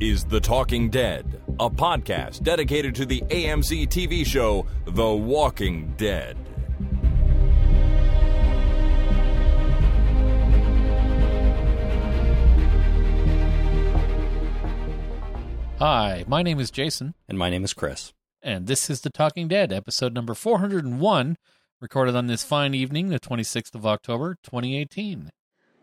is The Talking Dead, a podcast dedicated to the AMC TV show The Walking Dead. Hi, my name is Jason, And my name is Chris. and this is The Talking Dead, episode number 401, recorded on this fine evening, the 26th of October, 2018.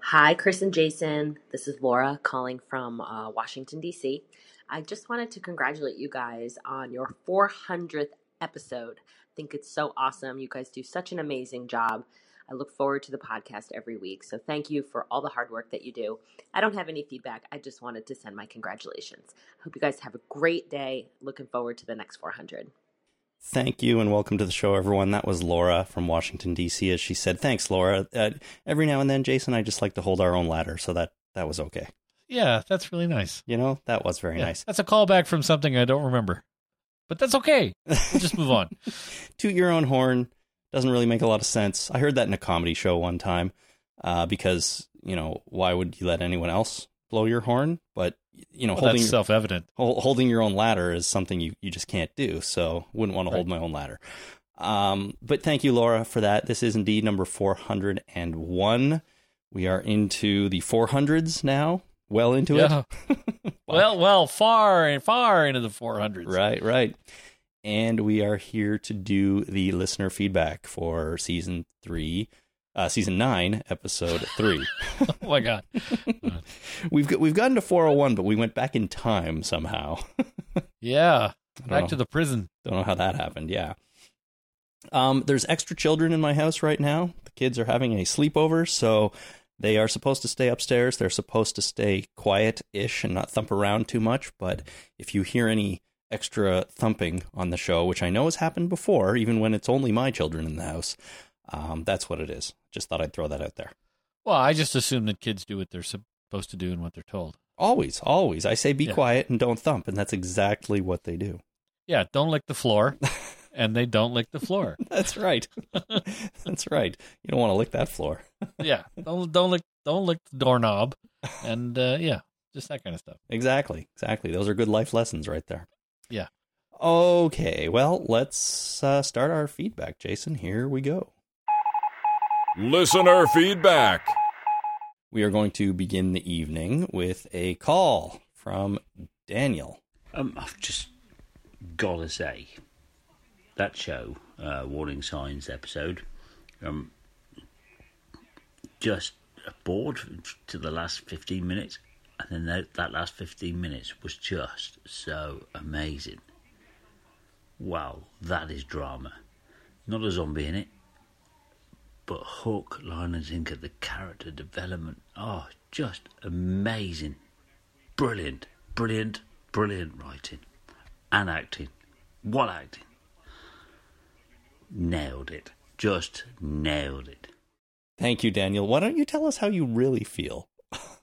Hi, Chris and Jason. This is Laura calling from uh, Washington, D.C. I just wanted to congratulate you guys on your 400th episode. I think it's so awesome. You guys do such an amazing job. I look forward to the podcast every week. So thank you for all the hard work that you do. I don't have any feedback. I just wanted to send my congratulations. I hope you guys have a great day. Looking forward to the next 400. Thank you and welcome to the show, everyone. That was Laura from Washington, D.C., as she said. Thanks, Laura. Uh, every now and then, Jason, I just like to hold our own ladder, so that, that was okay. Yeah, that's really nice. You know, that was very Yeah, nice. That's a callback from something I don't remember, but that's okay. We'll just move on. Toot your own horn doesn't really make a lot of sense. I heard that in a comedy show one time uh, because, you know, why would you let anyone else blow your horn? But, you know, Well, holding self evident. holding your own ladder is something you, you just can't do. So wouldn't want to hold my own ladder. Um, but thank you, Laura, for that. This is indeed number 401. We are into the 400s now. Well into Yeah. it. Well, well, far and far into the 400s. Right, right. And we are here to do the listener feedback for season three, uh, season nine, episode three. Oh, my God. we've got, we've gotten to 401, but we went back in time somehow. Yeah. Back know. to the prison. Don't know how that happened. Yeah. Um, there's extra children in my house right now. The kids are having a sleepover, so they are supposed to stay upstairs. They're supposed to stay quiet-ish and not thump around too much. But if you hear any extra thumping on the show, which I know has happened before, even when it's only my children in the house, um, that's what it is. Just thought I'd throw that out there. Well, I just assume that kids do what they're supposed to do and what they're told. Always, always. I say be Yeah. quiet and don't thump, and that's exactly what they do. Yeah, don't lick the floor, and they don't lick the floor. That's right. that's right. You don't want to lick that floor. Yeah, don't don't lick don't lick the doorknob, and uh, yeah, just that kind of stuff. Exactly, exactly. Those are good life lessons right there. Yeah. Okay, well, let's uh, start our feedback, Jason. Here we go. Listener feedback. We are going to begin the evening with a call from Daniel. Um, I've just got to say, that show, uh, Warning Signs episode, um, just bored to the last 15 minutes. And then that, that last 15 minutes was just so amazing. Wow, that is drama. Not a zombie in it, but hook, line, and sinker, the character development. Oh, just amazing. Brilliant, brilliant, brilliant writing and acting. What acting? Nailed it. Just nailed it. Thank you, Daniel. Why don't you tell us how you really feel?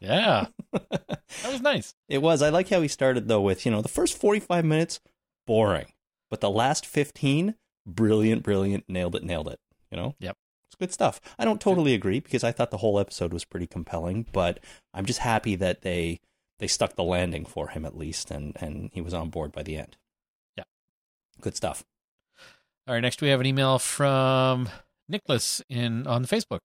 Yeah, that was nice. It was. I like how he started, though, with, you know, the first 45 minutes, boring. But the last 15, brilliant, brilliant, nailed it, nailed it. You know? Yep. It's good stuff. I don't totally agree because I thought the whole episode was pretty compelling, but I'm just happy that they they stuck the landing for him at least and, and he was on board by the end. Yeah. Good stuff. All right, next we have an email from Nicholas in on Facebook.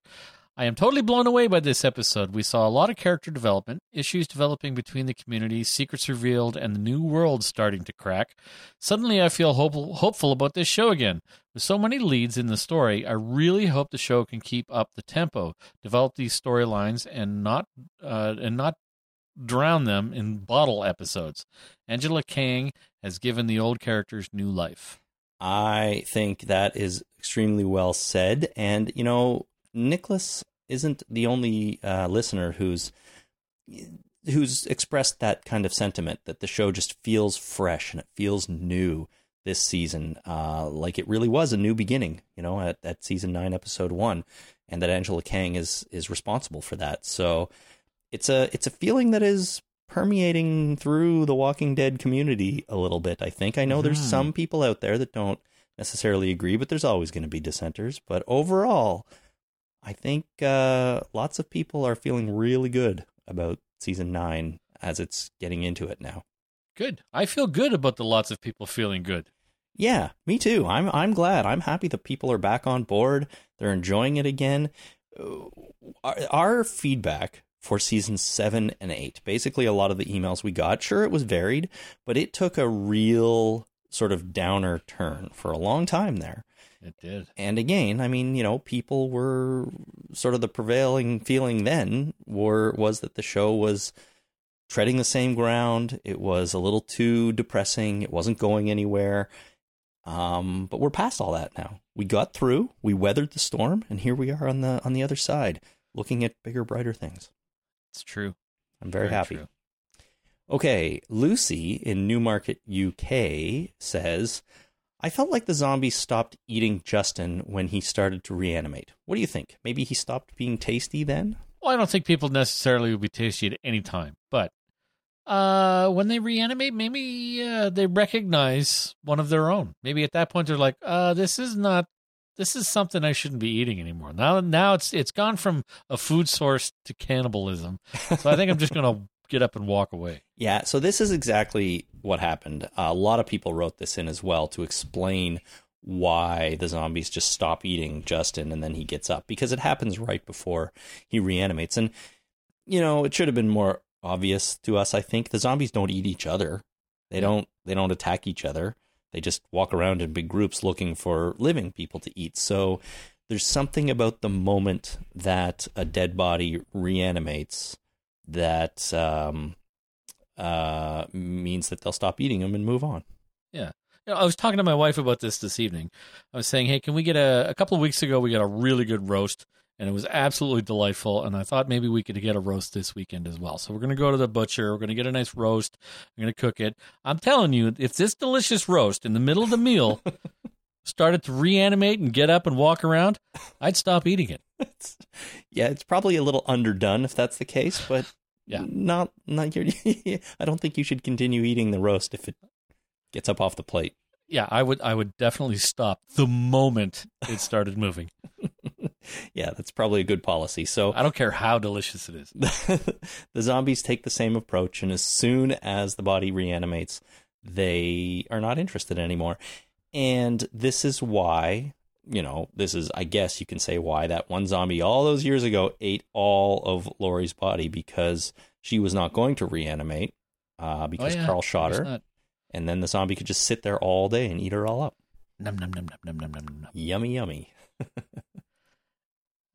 I am totally blown away by this episode. We saw a lot of character development, issues developing between the communities, secrets revealed, and the new world starting to crack. Suddenly, I feel hopeful, hopeful about this show again. With so many leads in the story, I really hope the show can keep up the tempo, develop these storylines, and not uh, and not drown them in bottle episodes. Angela Kang has given the old characters new life. I think that is extremely well said. And, you know, Nicholas isn't the only uh, listener who's who's expressed that kind of sentiment that the show just feels fresh and it feels new this season, uh, like it really was a new beginning, you know, at, at season nine, episode one, and that Angela Kang is is responsible for that. So it's a it's a feeling that is permeating through the Walking Dead community a little bit. I think I know there's some people out there that don't necessarily agree, but there's always going to be dissenters. But overall, I think uh, lots of people are feeling really good about season nine as it's getting into it now. Good. I feel good about the lots of people feeling good. Yeah, me too. I'm I'm glad. I'm happy that people are back on board. They're enjoying it again. Uh, Our, our feedback for season 7 and 8, basically a lot of the emails we got, sure it was varied, but it took a real sort of downer turn for a long time there. It did. And again, I mean, you know, people were sort of the prevailing feeling then were was that the show was treading the same ground. It was a little too depressing. It wasn't going anywhere. Um, but we're past all that now. We got through. We weathered the storm, and here we are on the on the other side, looking at bigger, brighter things. It's true. I'm very, happy. true. Okay, Lucy in Newmarket, UK says, I felt like the zombies stopped eating Justin when he started to reanimate. What do you think? Maybe he stopped being tasty then? Well, I don't think people necessarily would be tasty at any time, but uh, when they reanimate, maybe uh, they recognize one of their own. Maybe at that point they're like, uh, "This is not. This is something I shouldn't be eating anymore." Now, now it's it's gone from a food source to cannibalism. So I think I'm just gonna get up and walk away. Yeah, so this is exactly what happened. a lot of people wrote this in as well to explain why the zombies just stop eating Justin and then he gets up because it happens right before he reanimates. And, you know, it should have been more obvious to us, I think. The zombies don't eat each other. They don't they don't attack each other. They just walk around in big groups looking for living people to eat. So there's something about the moment that a dead body reanimates that um, uh, means that they'll stop eating them and move on. Yeah. You know, I was talking to my wife about this this evening. I was saying, hey, can we get a, a couple of weeks ago, we got a really good roast, and it was absolutely delightful. And I thought maybe we could get a roast this weekend as well. So we're going to go to the butcher. We're going to get a nice roast. I'm going to cook it. I'm telling you, if this delicious roast in the middle of the meal started to reanimate and get up and walk around, I'd stop eating it. It's, yeah, it's probably a little underdone if that's the case, but Yeah. not not your. I don't think you should continue eating the roast if it gets up off the plate. Yeah, I would I would definitely stop the moment it started moving. yeah, that's probably a good policy. So I don't care how delicious it is. the zombies take the same approach, and as soon as the body reanimates, they are not interested anymore. And this is why, you know, this is, I guess you can say why that one zombie all those years ago ate all of Lori's body because she was not going to reanimate uh, because oh, yeah. Carl shot her. not- And then the zombie could just sit there all day and eat her all up. Num num num num num num num. Yummy, yummy.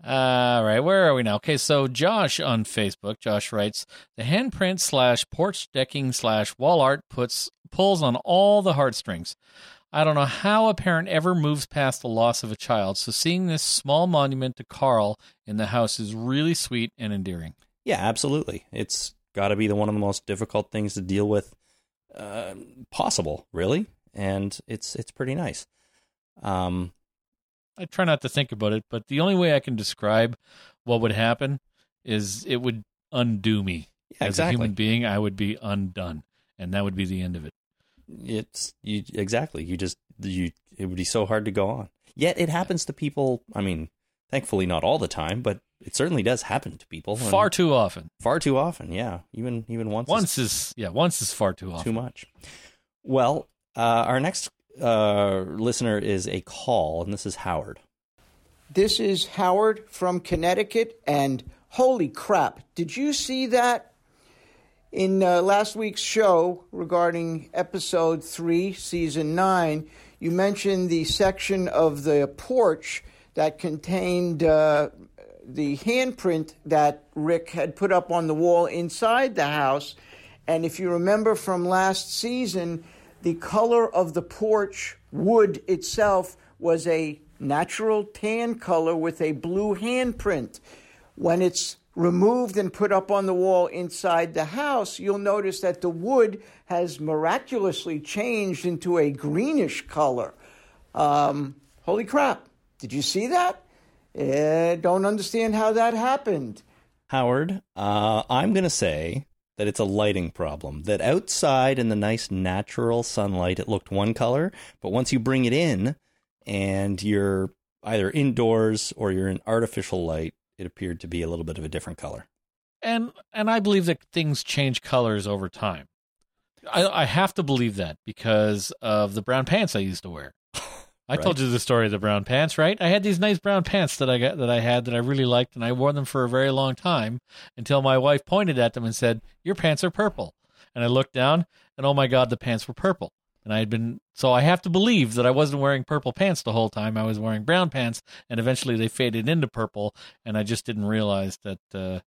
All right, where are we now? Okay, so Josh on Facebook, Josh writes the handprint slash porch decking slash wall art puts pulls on all the heartstrings. I don't know how a parent ever moves past the loss of a child, so seeing this small monument to Carl in the house is really sweet and endearing. Yeah, absolutely. It's got to be the one of the most difficult things to deal with uh, possible, really, and it's it's pretty nice. Um, I try not to think about it, but the only way I can describe what would happen is it would undo me. yeah, As a human being, I would be undone, and that would be the end of it. It's you exactly. You just you. It would be so hard to go on. Yet it happens to people. I mean, thankfully not all the time, but it certainly does happen to people. Far too often. far too often. Yeah, even even once. Once is yeah, once is far too often. too much. Well, uh, our next uh, listener is a call, and this is Howard. This is Howard from Connecticut, and holy crap, did you see that? In uh, last week's show regarding episode 3, season 9, you mentioned the section of the porch that contained uh, the handprint that Rick had put up on the wall inside the house. And if you remember from last season, the color of the porch wood itself was a natural tan color with a blue handprint. When it's removed and put up on the wall inside the house, you'll notice that the wood has miraculously changed into a greenish color. Um, holy crap. Did you see that? Eh, don't understand how that happened. Howard, uh, I'm going to say that it's a lighting problem. That outside in the nice natural sunlight, it looked one color, but once you bring it in and you're either indoors or you're in artificial light, it appeared to be a little bit of a different color. And and I believe that things change colors over time. I, I have to believe that because of the brown pants I used to wear. I Right. told you the story of the brown pants, right? I had these nice brown pants that I got that I had that I really liked, and I wore them for a very long time until my wife pointed at them and said, "Your pants are purple." And I looked down, and oh my god, the pants were purple. And I had been so I have to believe that I wasn't wearing purple pants the whole time. I was wearing brown pants, and eventually they faded into purple, and I just didn't realize that. Uh,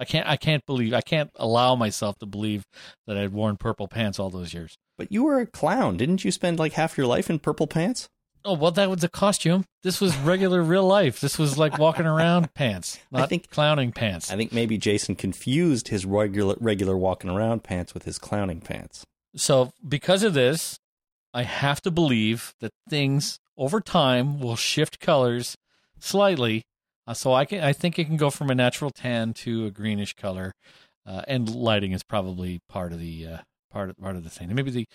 I can't. I can't believe. I can't allow myself to believe that I had worn purple pants all those years. But you were a clown. Didn't you spend like half your life in purple pants? Oh well, that was a costume. This was regular, real life. This was like walking around pants, I think- clowning pants. I think maybe Jason confused his regular regular walking around pants with his clowning pants. So because of this, I have to believe that things over time will shift colors slightly. Uh, so I can, I think it can go from a natural tan to a greenish color, uh, and lighting is probably part of the uh, part of part of the thing. And maybe the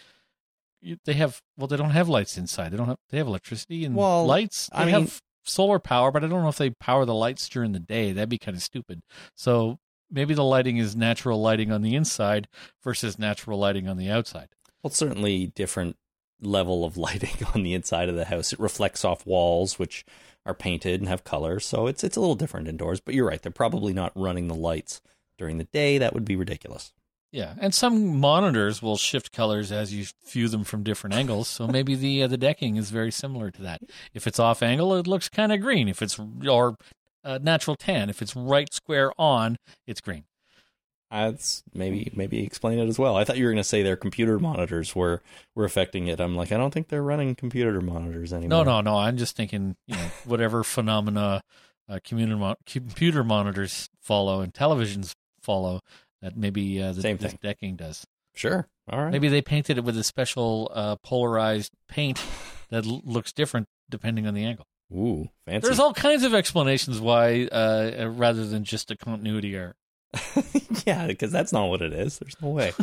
they have well, they don't have lights inside. They don't have they have electricity and Well, lights. They I mean- have solar power, but I don't know if they power the lights during the day. That'd be kind of stupid. So maybe the lighting is natural lighting on the inside versus natural lighting on the outside. Well, certainly different level of lighting on the inside of the house. It reflects off walls, which are painted and have color, so it's it's a little different indoors. But you're right; they're probably not running the lights during the day. That would be ridiculous. Yeah, and some monitors will shift colors as you view them from different angles. So maybe the uh, the decking is very similar to that. If it's off angle, it looks kind of green. If it's or uh, natural tan. If it's right square on, it's green. That's maybe maybe explain it as well. I thought you were going to say their computer monitors were were affecting it. I'm like, I don't think they're running computer monitors anymore. no, no. No. I'm just thinking, you know, whatever phenomena uh, computer mon- computer monitors follow and televisions follow, that maybe uh, the, Same thing. decking does. Sure, all right. Maybe they painted it with a special uh, polarized paint that l- looks different depending on the angle. Ooh, fancy. There's all kinds of explanations why, uh, uh, rather than just a continuity error. yeah, because that's not what it is. There's no way.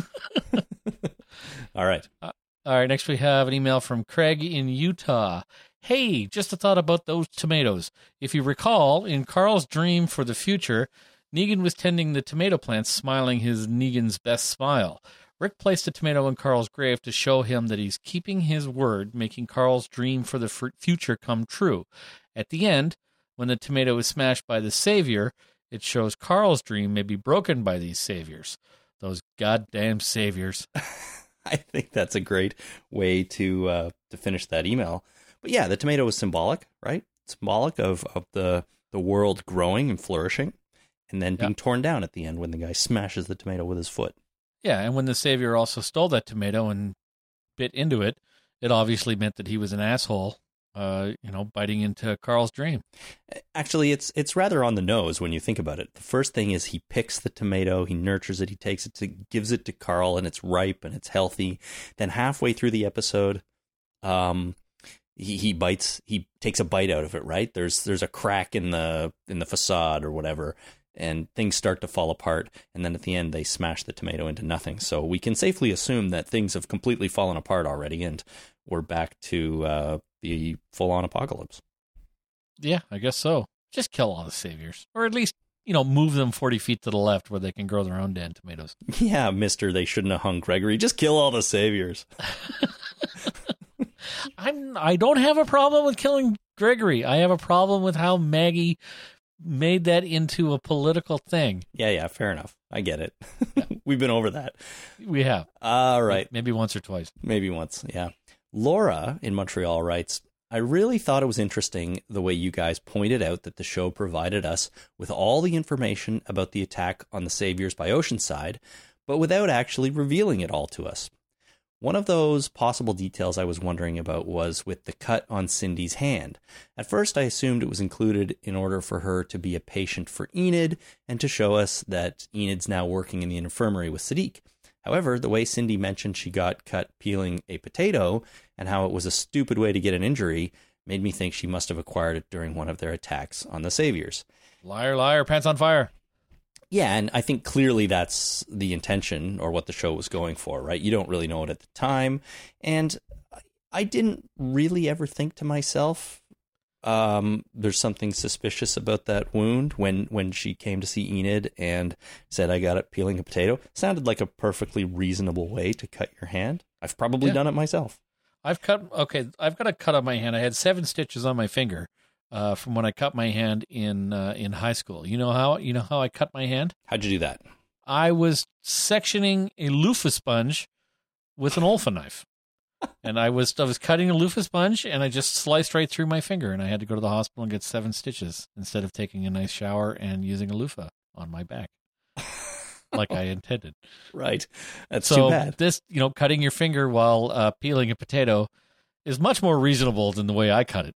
all right. Uh, all right, next we have an email from Craig in Utah. Hey, just a thought about those tomatoes. If you recall, in Carl's dream for the future, Negan was tending the tomato plants, smiling his Negan's best smile. Rick placed a tomato in Carl's grave to show him that he's keeping his word, making Carl's dream for the future come true. At the end, when the tomato is smashed by the savior, it shows Carl's dream may be broken by these saviors. Those goddamn saviors. I think that's a great way to uh, to finish that email. But yeah, the tomato is symbolic, right? Symbolic of, of the the world growing and flourishing, and then being Yeah. torn down at the end when the guy smashes the tomato with his foot. Yeah, and when the savior also stole that tomato and bit into it, it obviously meant that he was an asshole. Uh, you know, biting into Carl's dream. Actually, it's it's rather on the nose when you think about it. The first thing is he picks the tomato, he nurtures it, he takes it to gives it to Carl, and it's ripe and it's healthy. Then halfway through the episode, um, he he bites, he takes a bite out of it. Right there's there's a crack in the in the facade or whatever, and things start to fall apart. And then at the end, they smash the tomato into nothing. So we can safely assume that things have completely fallen apart already, and we're back to uh, the full on apocalypse. Yeah, I guess so. Just kill all the saviors, or at least you know move them forty feet to the left where they can grow their own damn tomatoes. Yeah, Mister, they shouldn't have hung Gregory. Just kill all the saviors. I'm. I don't have a problem with killing Gregory. I have a problem with how Maggie made that into a political thing. Yeah, yeah, fair enough. I get it. We've been over that. We have All right, maybe once or twice. maybe once. Yeah. Laura in Montreal writes, I really thought it was interesting the way you guys pointed out that the show provided us with all the information about the attack on the Saviors by Oceanside, but without actually revealing it all to us. One of those possible details I was wondering about was with the cut on Cindy's hand. At first, I assumed it was included in order for her to be a patient for Enid and to show us that Enid's now working in the infirmary with Siddiq. However, the way Cindy mentioned she got cut peeling a potato and how it was a stupid way to get an injury made me think she must have acquired it during one of their attacks on the Saviors. Liar, liar, pants on fire. Yeah, and I think clearly that's the intention or what the show was going for, right? You don't really know it at the time. And I didn't really ever think to myself um, there's something suspicious about that wound when when she came to see Enid and said I got it peeling a potato. Sounded like a perfectly reasonable way to cut your hand. I've probably Yeah. done it myself. I've cut. Okay, I've got a cut on my hand. I had seven stitches on my finger uh, from when I cut my hand in uh, in high school. You know how you know how I cut my hand? How'd you do that? I was sectioning a loofah sponge with an olfa knife. And I was I was cutting a loofah sponge and I just sliced right through my finger and I had to go to the hospital and get seven stitches instead of taking a nice shower and using a loofah on my back. like I intended. Right. That's so too bad. this, you know, cutting your finger while uh, peeling a potato is much more reasonable than the way I cut it.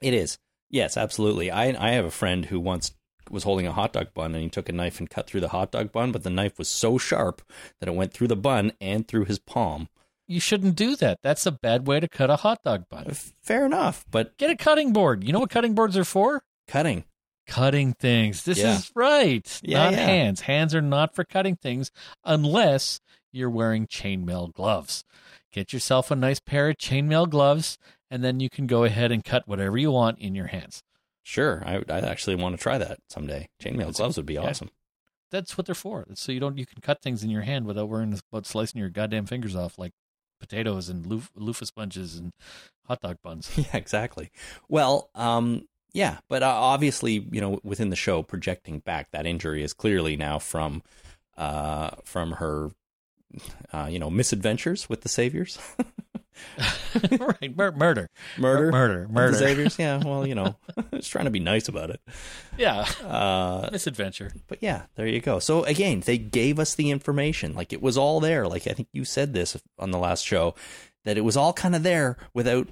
It is. Yes, absolutely. I I have a friend who once was holding a hot dog bun and he took a knife and cut through the hot dog bun, but the knife was so sharp that it went through the bun and through his palm. You shouldn't do that. That's a bad way to cut a hot dog bun. Fair enough, but Get a cutting board. You know what cutting boards are for? cutting. cutting things. This Yeah. is right. Yeah, not yeah. hands. Hands are not for cutting things unless you're wearing chainmail gloves. Get yourself a nice pair of chainmail gloves, and then you can go ahead and cut whatever you want in your hands. Sure, I I actually want to try that someday. Chainmail gloves would be Yeah. awesome. That's what they're for. So you don't you can cut things in your hand without worrying about slicing your goddamn fingers off like potatoes and loof, loofah sponges and hot dog buns. Yeah, exactly. Well, um, yeah, but uh, obviously, you know, within the show, projecting back, that injury is clearly now from, uh, from her, uh, you know, misadventures with the saviors, right, mur- murder, murder, murder, murder. the saviors. Yeah, well, you know, just trying to be nice about it. Yeah, Uh, misadventure. but yeah, there you go. So again, they gave us the information, like it was all there. Like I think you said this on the last show, that it was all kind of there without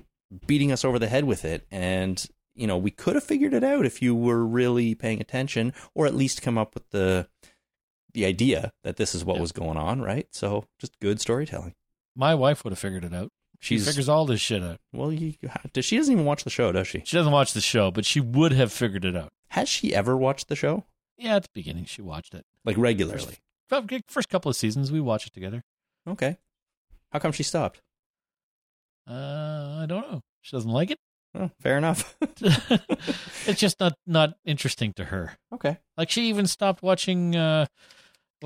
beating us over the head with it, and you know we could have figured it out if you were really paying attention, or at least come up with the the idea that this is what Yeah. was going on, right? So just good storytelling. My wife would have figured it out. She figures all this shit out. well, you, she doesn't even watch the show, does she? She doesn't watch the show, but she would have figured it out. Has she ever watched the show Yeah, at the beginning she watched it. like regularly? Well, First couple of seasons we watched it together. Okay, how come she stopped? Uh, I don't know. She doesn't like it. Oh, fair enough. it's just not not interesting to her. okay. Like she even stopped watching. Uh,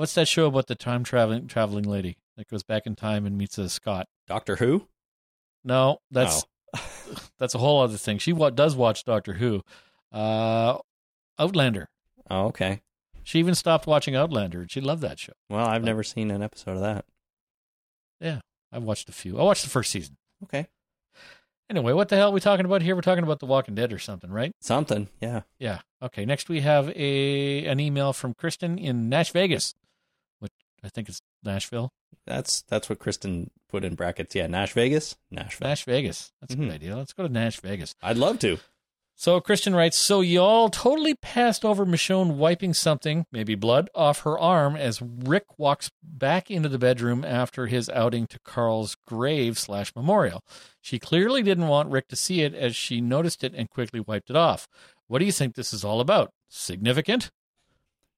what's that show about the time traveling traveling lady that goes back in time and meets a Scot? Doctor Who? No, that's that's a whole other thing. She wa- does watch Doctor Who. Uh, Outlander. Oh, okay. She even stopped watching Outlander. She loved that show. Well, I've But- never seen an episode of that. Yeah, I've watched a few. I watched the first season. Okay. Anyway, what the hell are we talking about here? We're talking about The Walking Dead or something, right? Something. Yeah. Yeah. Okay. Next, we have a an email from Kristen in Nash Vegas, I think it's Nashville. That's that's what Kristen put in brackets. Yeah, Nash Vegas. Nashville. Nash Vegas. That's a Mhm. good idea. Let's go to Nash Vegas. I'd love to. So Kristen writes, so y'all totally passed over Michonne wiping something, maybe blood, off her arm as Rick walks back into the bedroom after his outing to Carl's grave slash memorial. She clearly didn't want Rick to see it as she noticed it and quickly wiped it off. What do you think this is all about? Significant?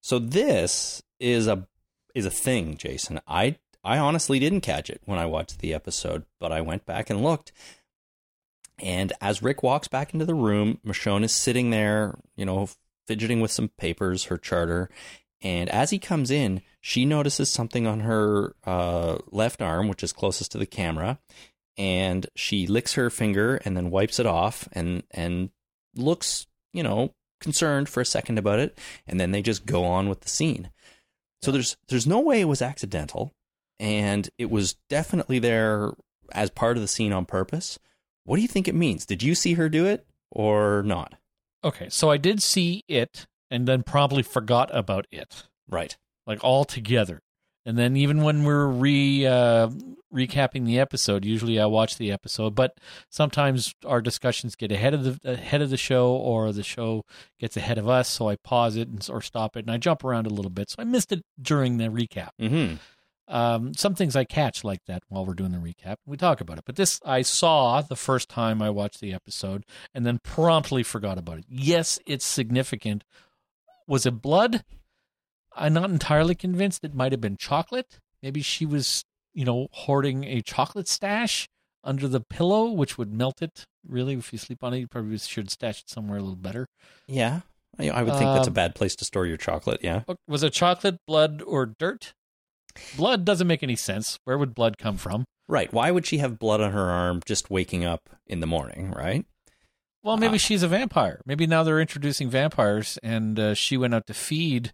So this is a is a thing, Jason. I I honestly didn't catch it when I watched the episode, but I went back and looked. And as Rick walks back into the room, Michonne is sitting there, you know, fidgeting with some papers, her charter. And as he comes in, she notices something on her uh, left arm, which is closest to the camera, and she licks her finger and then wipes it off and and looks, you know, concerned for a second about it, and then they just go on with the scene. So there's there's no way it was accidental, and it was definitely there as part of the scene on purpose. What do you think it means? Did you see her do it or not? Okay, so I did see it and then probably forgot about it. Right. like all together. And then even when we're re uh, recapping the episode, usually I watch the episode, but sometimes our discussions get ahead of the ahead of the show, or the show gets ahead of us, so I pause it and, or stop it, and I jump around a little bit. So I missed it during the recap. Mm-hmm. Um, some things I catch like that while we're doing the recap. We talk about it, but this I saw the first time I watched the episode, and then promptly forgot about it. Yes, it's significant. Was it blood? I'm not entirely convinced. It might have been chocolate. Maybe she was, you know, hoarding a chocolate stash under the pillow, which would melt it. Really, if you sleep on it, you probably should stash it somewhere a little better. Yeah, I, I would think that's a Um, bad place to store your chocolate. Yeah. Was it chocolate, blood, or dirt? Blood doesn't make any sense. Where would blood come from? Right. Why would she have blood on her arm just waking up in the morning, right? Well, maybe Ah. she's a vampire. Maybe now they're introducing vampires, and uh, she went out to feed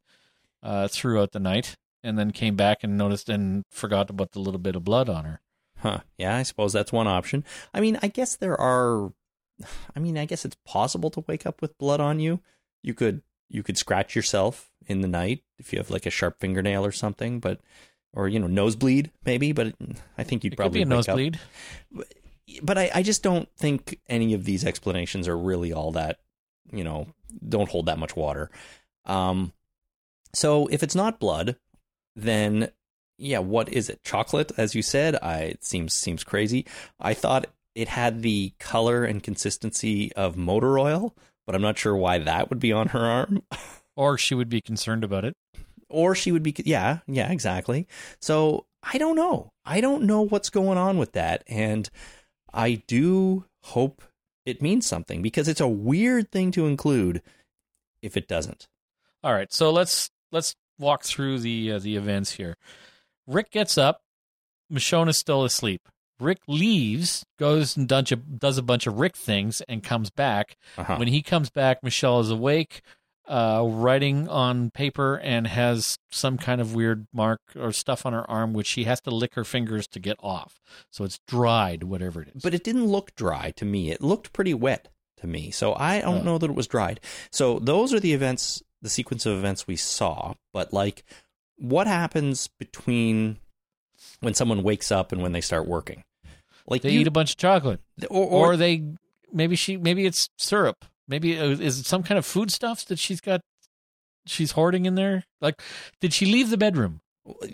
uh, throughout the night, and then came back and noticed and forgot about the little bit of blood on her. Huh. Yeah, I suppose that's one option. I mean, I guess there are I mean, I guess it's possible to wake up with blood on you. You could you could scratch yourself in the night if you have like a sharp fingernail or something, but or you know, nosebleed maybe, but I think you'd It could probably be a wake up- nosebleed. but I, I just don't think any of these explanations are really all that, you know, don't hold that much water. Um, so if it's not blood, then yeah, what is it? Chocolate, as you said. I it seems seems crazy. I thought it had the color and consistency of motor oil, but I'm not sure why that would be on her arm. Or she would be concerned about it. or she would be yeah yeah exactly so i don't know i don't know what's going on with that and i do hope it means something because it's a weird thing to include if it doesn't All right, so let's let's walk through the uh, the events here. Rick gets up. Michonne is still asleep. Rick leaves, goes and does a, does a bunch of Rick things, and comes back. uh-huh. When he comes back, Michonne is awake, uh, writing on paper, and has some kind of weird mark or stuff on her arm, which she has to lick her fingers to get off. So it's dried, whatever it is. but it didn't look dry to me it looked pretty wet to me so i don't Oh. know that it was dried so those are the events the sequence of events we saw but like what happens between when someone wakes up and when they start working like they you- eat a bunch of chocolate. or, or or they maybe she maybe it's syrup maybe uh, is it some kind of food stuff that she's got she's hoarding in there like did she leave the bedroom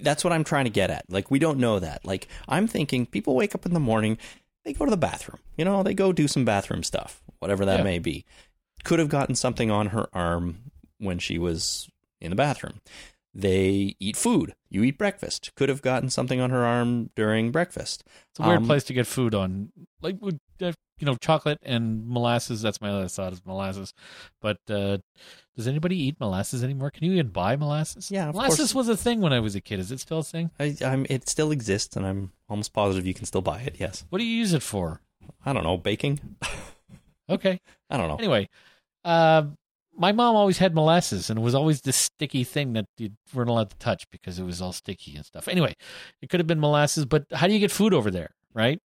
That's what I'm trying to get at. Like, we don't know that. Like, I'm thinking people wake up in the morning, they go to the bathroom. You know, they go do some bathroom stuff, whatever that Yeah. may be. Could have gotten something on her arm when she was in the bathroom. They eat food. You eat breakfast. Could have gotten something on her arm during breakfast. it's a weird Um, place to get food on like would uh, you know chocolate and molasses that's my other thought is molasses but uh does anybody eat molasses anymore can you even buy molasses Yeah, molasses course. was a thing when i was a kid is it still a thing I, I'm, it still exists, and I'm almost positive you can still buy it. Yes. what do you use it for I don't know. Baking? okay I don't know. Anyway, uh, my mom always had molasses, and it was always this sticky thing that you weren't allowed to touch because it was all sticky and stuff. Anyway, it could have been molasses, but how do you get food over there, right?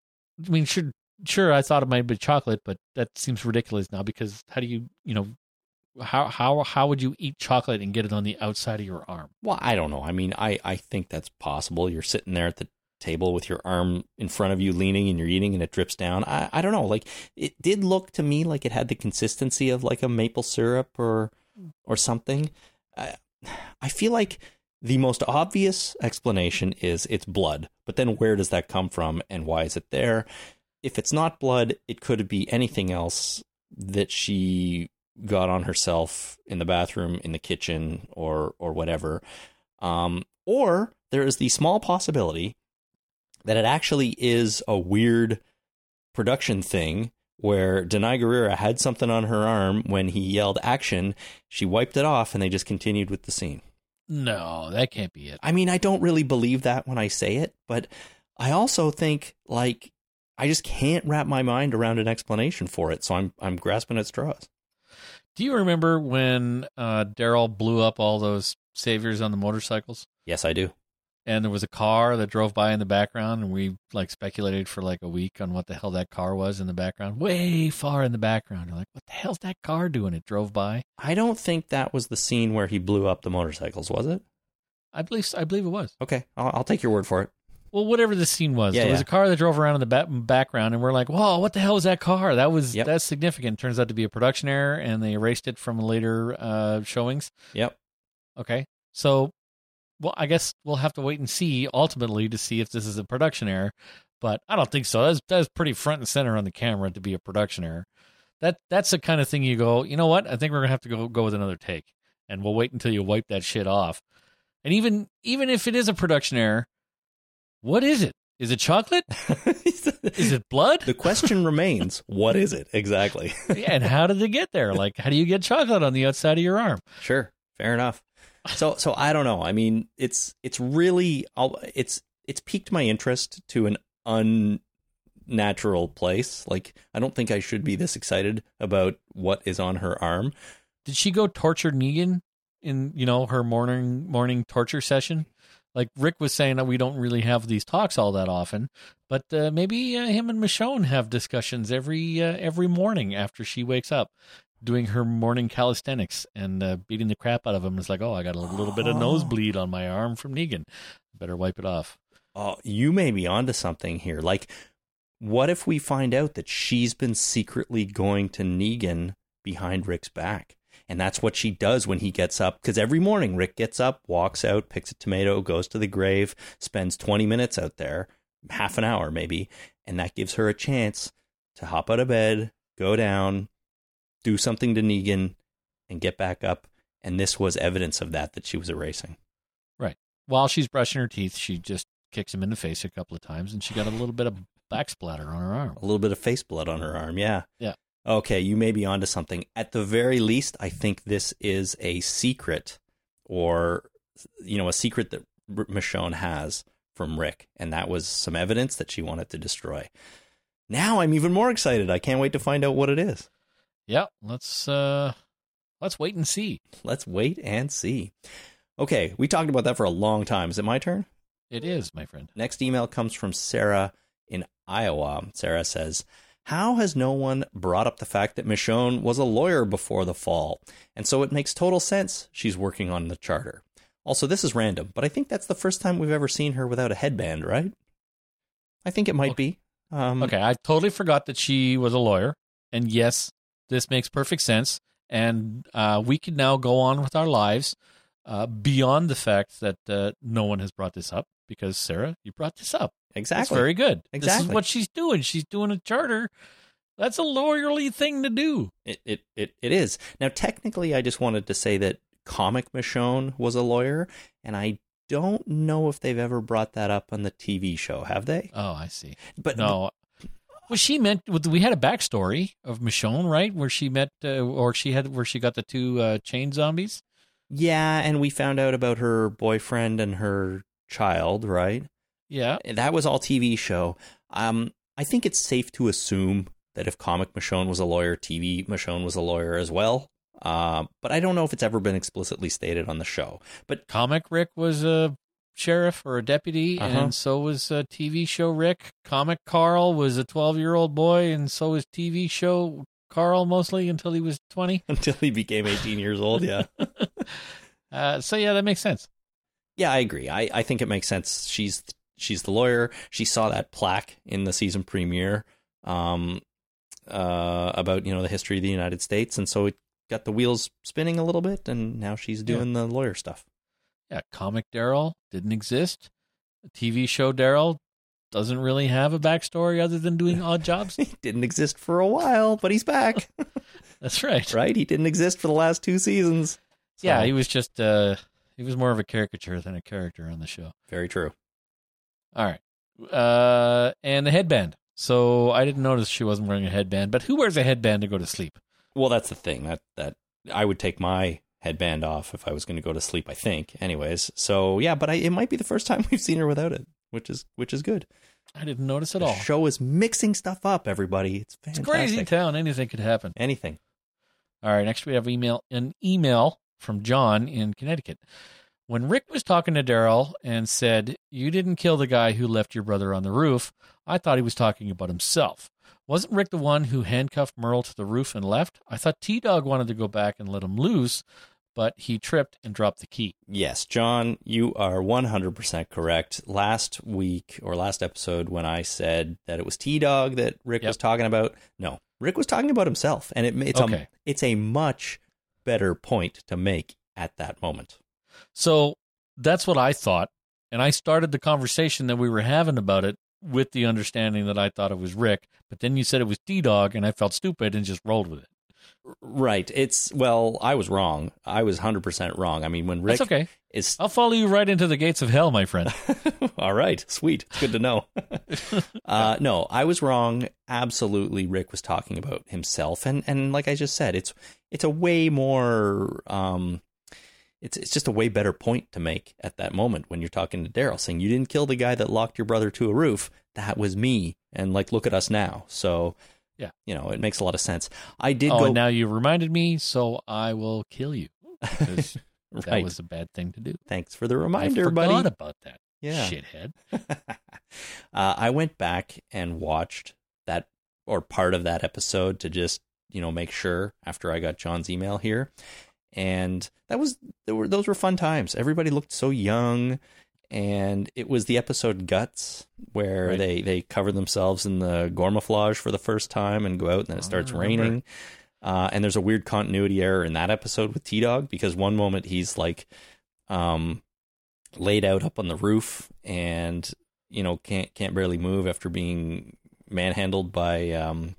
I mean, sure, sure. I thought it might be chocolate, but that seems ridiculous now because how do you, you know, how how how would you eat chocolate and get it on the outside of your arm? Well, I don't know. I mean, I, I think that's possible. You're sitting there at the table with your arm in front of you leaning and you're eating and it drips down. I, I don't know. Like it did look to me like it had the consistency of like a maple syrup or or something. I, I feel like the most obvious explanation is it's blood. But then where does that come from and why is it there? If it's not blood, it could be anything else that she got on herself in the bathroom, in the kitchen, or or whatever. Um, or there is the small possibility that it actually is a weird production thing where Danai Gurira had something on her arm when he yelled action. She wiped it off and they just continued with the scene. No, that can't be it. I mean, I don't really believe that when I say it, but I also think like I just can't wrap my mind around an explanation for it. So I'm I'm grasping at straws. Do you remember when uh, Daryl blew up all those saviors on the motorcycles? Yes, I do. And there was a car that drove by in the background and we like speculated for like a week on what the hell that car was in the background way far in the background you're like what the hell's that car doing it drove by I don't think that was the scene where he blew up the motorcycles, was it? i believe i believe it was Okay, I'll, I'll take your word for it. well whatever the scene was Yeah, there was a car that drove around in the ba- background and we're like whoa what the hell is that car that was Yep. that's significant turns out to be a production error and they erased it from later uh showings Yep. okay so well i guess we'll have to wait and see ultimately to see if this is a production error but i don't think so that's that's pretty front and center on the camera to be a production error that that's the kind of thing you go you know what i think we're gonna have to go go with another take and we'll wait until you wipe that shit off and even even if it is a production error what is it Is it chocolate? Is it blood? the question remains, what is it exactly? yeah, and how did it get there? Like, how do you get chocolate on the outside of your arm? Sure, fair enough. So, so I don't know. I mean, it's it's really it's it's piqued my interest to an unnatural place. Like, I don't think I should be this excited about what is on her arm. Did she go torture Negan in you know her morning morning torture session? Like Rick was saying that we don't really have these talks all that often, but uh, maybe uh, him and Michonne have discussions every uh, every morning after she wakes up, doing her morning calisthenics and uh, beating the crap out of him. It's like, oh, I got a little bit of Oh. nosebleed on my arm from Negan. Better wipe it off. Oh, you may be onto something here. Like, what if we find out that she's been secretly going to Negan behind Rick's back? And that's what she does when he gets up. Because every morning, Rick gets up, walks out, picks a tomato, goes to the grave, spends 20 minutes out there, half an hour maybe. And that gives her a chance to hop out of bed, go down, do something to Negan, and get back up. And this was evidence of that that she was erasing. Right. While she's brushing her teeth, she just kicks him in the face a couple of times, and she got a little bit of back splatter on her arm. A little bit of face blood on her arm, yeah. Yeah. Okay, you may be onto something. At the very least, I think this is a secret, or you know, a secret that Michonne has from Rick, and that was some evidence that she wanted to destroy. Now I'm even more excited. I can't wait to find out what it is. Yeah, let's uh let's wait and see. Let's wait and see. Okay, we talked about that for a long time. Is it my turn? It is, my friend. Next email comes from Sarah in Iowa. Sarah says, How has no one brought up the fact that Michonne was a lawyer before the fall? And so it makes total sense she's working on the charter. Also, this is random, but I think that's the first time we've ever seen her without a headband, right? I think it might be. Um, Okay, I totally forgot that she was a lawyer. And yes, this makes perfect sense. And uh, we can now go on with our lives uh, beyond the fact that uh, no one has brought this up because, Sarah, you brought this up. Exactly. That's very good. Exactly. This is what she's doing. She's doing a charter. That's a lawyerly thing to do. It, it, it, it is. Now, technically, I just wanted to say that Comic Michonne was a lawyer, and I don't know if they've ever brought that up on the TV show, have they? Oh, I see. But No. Was she meant? We had a backstory of Michonne, right? Where she met, uh, or she had, where she got the two uh, chain zombies. Yeah, and we found out about her boyfriend and her child, right? Yeah, That was all TV show. Um, I think it's safe to assume that if comic Michonne was a lawyer, TV Michonne was a lawyer as well. Uh, but I don't know if it's ever been explicitly stated on the show. But comic Rick was a sheriff or a deputy, Uh-huh. and so was uh, TV show Rick. Comic Carl was a twelve-year-old boy, and so was TV show Carl mostly until he was twenty. until he became 18 years old, yeah. Uh, so yeah, that makes sense. yeah, I agree. I, I think it makes sense. She's she's the lawyer. She saw that plaque in the season premiere um, uh, about you know the history of the United States, and so it got the wheels spinning a little bit, and now she's doing the lawyer stuff. Yeah, comic Daryl didn't exist. TV show Daryl doesn't really have a backstory other than doing odd jobs. He didn't exist for a while, but he's back, That's right. right? He didn't exist for the last two seasons. So, Yeah, he was just uh he was more of a caricature than a character on the show. very true. All right. Uh and the headband. So I didn't notice she wasn't wearing a headband, but who wears a headband to go to sleep? Well, that's the thing that that I would take my headband off if I was going to go to sleep. I think, anyways. So yeah, but I, it might be the first time we've seen her without it, which is which is good. I didn't notice at The all. show is mixing stuff up. Everybody, it's fantastic. It's crazy town. Anything could happen. Anything. All right, next we have email an email from John in Connecticut. When Rick was talking to Daryl and said, "You didn't kill the guy who left your brother on the roof," I thought he was talking about himself. Wasn't Rick the one who handcuffed Merle to the roof and left? I thought T Dog wanted to go back and let him loose, but he tripped and dropped the key. Yes, John, you are 100% correct. Last week or last episode, when I said that it was T Dog that Rick Yep. was talking about, no, Rick was talking about himself, and it, it's Okay. a it's a much better point to make at that moment. So that's what I thought. And I started the conversation that we were having about it with the understanding that I thought it was Rick. But then you said it was T Dog, and I felt stupid and just rolled with it. Right. It's well, I was wrong. I was hundred percent wrong. I mean, when Rick That's okay. is I'll follow you right into the gates of hell, my friend. all right, sweet, it's good to know. uh, no, I was wrong. Absolutely, Rick was talking about himself, and and like I just said, it's it's a way more. Um, it's it's just a way better point to make at that moment when you're talking to Daryl, saying you didn't kill the guy that locked your brother to a roof. That was me, and like look at us now. So Yeah. you know, it makes a lot of sense. I did oh, go now you reminded me, so I will kill you. 'Cause that was a bad thing to do. Thanks for the I reminder, forgot buddy. about that. Yeah. Shithead. uh, I went back and watched that or part of that episode to just you know make sure after I got John's email here, and that was there were those were fun times. Everybody looked so young, and it was the episode Guts where Right. they they cover themselves in the gormaflage for the first time and go out, and then it Oh, starts raining. Uh, and there's a weird continuity error in that episode with T Dog because one moment he's like, um, laid out up on the roof and you know can't can't barely move after being manhandled by um,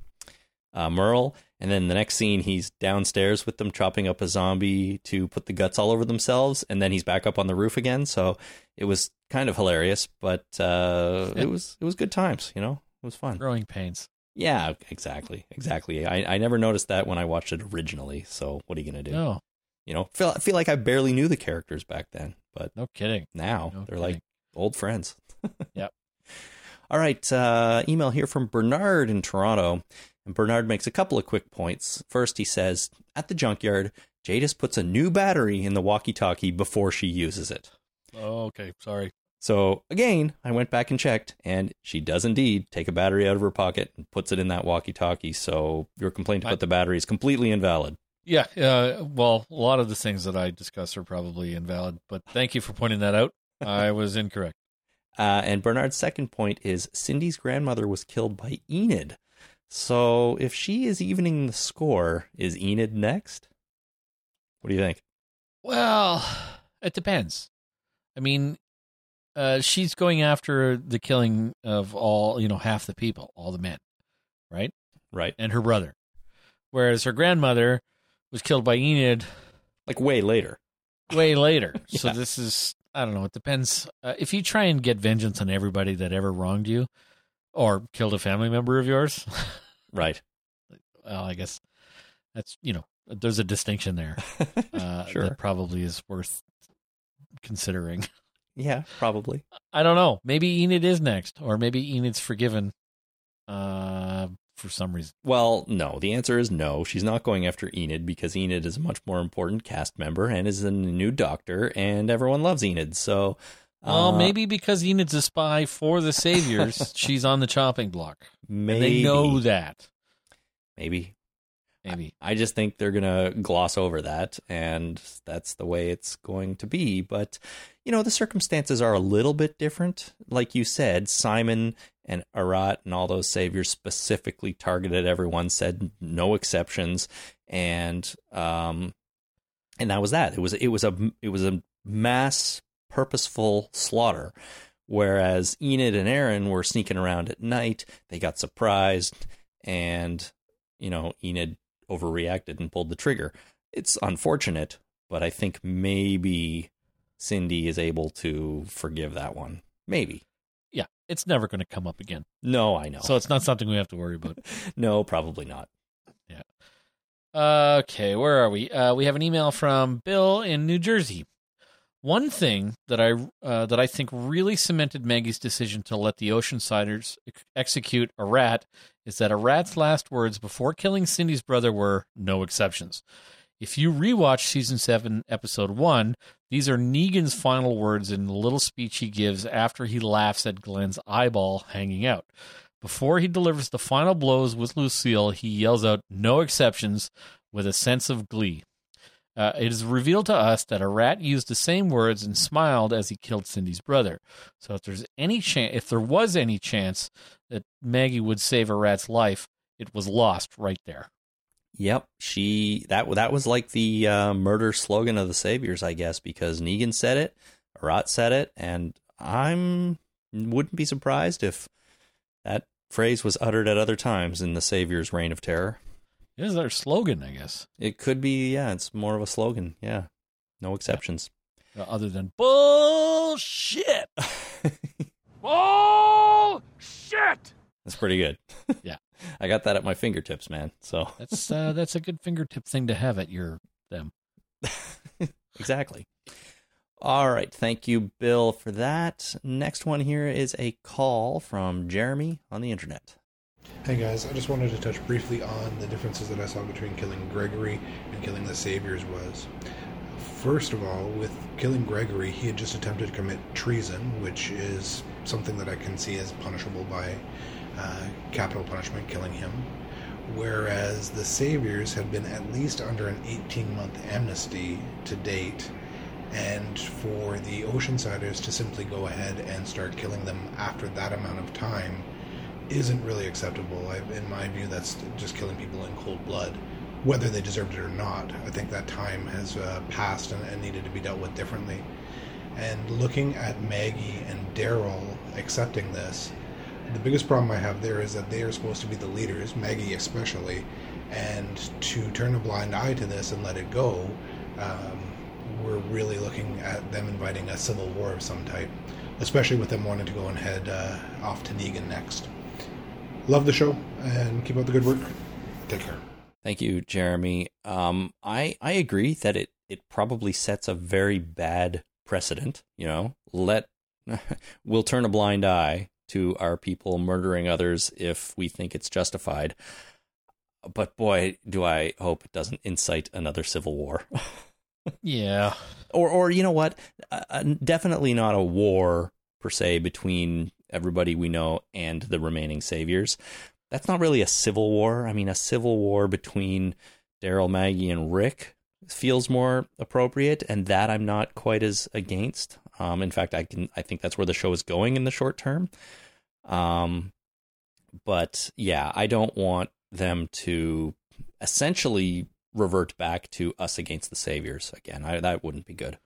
uh, Merle. And then the next scene, he's downstairs with them chopping up a zombie to put the guts all over themselves, and then he's back up on the roof again. So it was kind of hilarious, but uh, it was it was good times. You know, it was fun. Growing pains. Yeah, exactly, exactly. I, I never noticed that when I watched it originally. So what are you gonna do? No, You know, feel I feel like I barely knew the characters back then, but no kidding. now No they're kidding. like old friends. Yep. All right, uh, email here from Bernard in Toronto. And Bernard makes a couple of quick points. First, he says, At the junkyard, Jadis puts a new battery in the walkie talkie before she uses it. Oh, okay. Sorry. So, again, I went back and checked, and she does indeed take a battery out of her pocket and puts it in that walkie talkie. So, your complaint about I- the battery is completely invalid. Yeah. Uh, well, a lot of the things that I discuss are probably invalid, but thank you for pointing that out. I was incorrect. Uh, and Bernard's second point is Cindy's grandmother was killed by Enid. So if she is evening the score, is Enid next? What do you think? Well, it depends. I mean, uh, she's going after the killing of all, you know, half the people, all the men, right? Right. And her brother. Whereas her grandmother was killed by Enid Like way later. way later. So this is, I don't know, it depends. Uh, if you try and get vengeance on everybody that ever wronged you or killed a family member of yours, Right. well, I guess that's, you know, there's a distinction there uh, sure. that probably is worth considering. Yeah, probably. I don't know. Maybe Enid is next, or maybe Enid's forgiven uh, for some reason. Well, no. The answer is no. She's not going after Enid because Enid is a much more important cast member and is a new doctor, and everyone loves Enid. So, Well, uh, maybe because Enid's a spy for the Saviors, she's on the chopping block. maybe they know that. Maybe Maybe. I just think they're going to gloss over that, and that's the way it's going to be. But, you know, the circumstances are a little bit different. Like you said, Simon and Arat and all those saviors specifically targeted everyone, said no exceptions, and um, and that was that. It was it was a it was a mass purposeful slaughter. Whereas Enid and Aaron were sneaking around at night, they got surprised, and you know Enid overreacted and pulled the trigger. It's unfortunate, but I think maybe Cindy is able to forgive that one. Maybe. It's never going to come up again. No, I know. So it's not something we have to worry about. no, probably not. Yeah. Okay, where are we? Uh, we have an email from Bill in New Jersey. One thing that I uh, that I think really cemented Maggie's decision to let the Oceansiders ex- execute Arat is that Arat's last words before killing Cindy's brother were "no exceptions." If you rewatch season seven, episode one, these are Negan's final words in the little speech he gives after he laughs at Glenn's eyeball hanging out. Before he delivers the final blows with Lucille, he yells out "no exceptions" with a sense of glee. Uh, it is revealed to us that Arat used the same words and smiled as he killed Cindy's brother. So if there's any chance, if there was any chance that Maggie would save Arat's life, it was lost right there. Yep, she that that was like the uh, murder slogan of the Saviors, I guess, because Negan said it, Arat said it, and I'm wouldn't be surprised if that phrase was uttered at other times in the Savior's reign of terror. It is their slogan, I guess. It could be, yeah, it's more of a slogan. Yeah. No exceptions. Uh, Other than bullshit. Bullshit. That's pretty good. Yeah. I got that at my fingertips, man. So That's uh, that's a good fingertip thing to have at your them. exactly. All right. Thank you, Bill, for that. Next one here is a call from Jeremy on the internet. Hey guys, I just wanted to touch briefly on the differences that I saw between killing Gregory and killing the Saviors was. First of all, with killing Gregory, he had just attempted to commit treason, which is something that I can see as punishable by uh, capital punishment, killing him. Whereas the Saviors had been at least under an 18 month amnesty to date, and for the Oceansiders to simply go ahead and start killing them after that amount of time isn't really acceptable. I, in my view, that's just killing people in cold blood, whether they deserved it or not. I think that time has uh, passed and, and needed to be dealt with differently. And looking at Maggie and Daryl accepting this, the biggest problem I have there is that they are supposed to be the leaders, Maggie especially, and to turn a blind eye to this and let it go, um, we're really looking at them inviting a civil war of some type, especially with them wanting to go and head uh, off to Negan next. Love the show and keep up the good work. Take care. Thank you, Jeremy. Um, I I agree that it it probably sets a very bad precedent. You know, let we'll turn a blind eye to our people murdering others if we think it's justified. But boy, do I hope it doesn't incite another civil war. Yeah. or or you know what? Uh, uh, definitely not a war per se between everybody we know and the remaining saviors. That's not really a civil war. I mean, a civil war between Daryl, Maggie, and Rick feels more appropriate, and that I'm not quite as against. Um, in fact, I can I think that's where the show is going in the short term. Um, but yeah, I don't want them to essentially revert back to us against the saviors again. I, that wouldn't be good.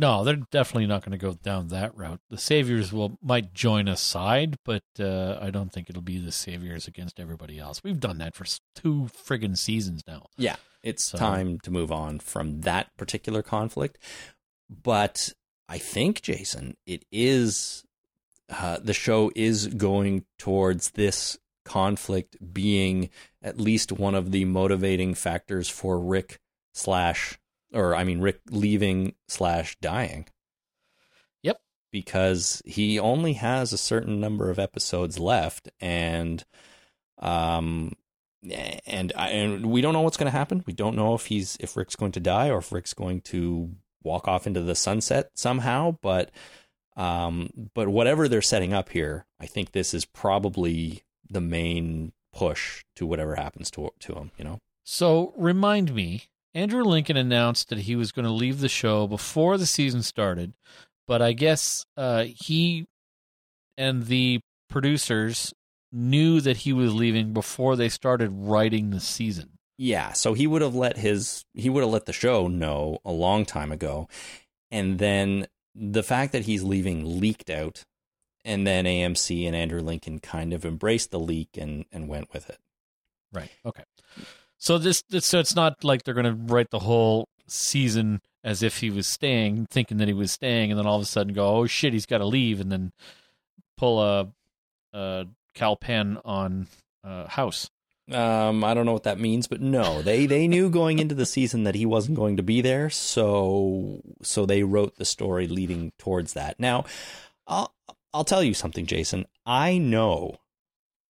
No, they're definitely not going to go down that route. The Saviors will might join a side, but uh, I don't think it'll be the Saviors against everybody else. We've done that for two friggin' seasons now. Yeah, it's So- time to move on from that particular conflict. But I think, Jason, it is uh, the show is going towards this conflict being at least one of the motivating factors for Rick slash, or I mean, Rick leaving slash dying. Yep. Because he only has a certain number of episodes left, and um, and I, and we don't know what's going to happen. We don't know if he's if Rick's going to die or if Rick's going to walk off into the sunset somehow. But um, but whatever they're setting up here, I think this is probably the main push to whatever happens to to him. You know. So remind me, Andrew Lincoln announced that he was going to leave the show before the season started, but I guess uh, he and the producers knew that he was leaving before they started writing the season. Yeah, so he would have let his he would have let the show know a long time ago. And then the fact that he's leaving leaked out and then AMC and Andrew Lincoln kind of embraced the leak and and went with it. Right. Okay. So this, this so it's not like they're going to write the whole season as if he was staying, thinking that he was staying, and then all of a sudden go, oh shit, he's got to leave, and then pull a, a Kal Penn on uh, House. Um, I don't know what that means, but no, they they knew going into the season that he wasn't going to be there, so so they wrote the story leading towards that. Now, I'll I'll tell you something, Jason. I know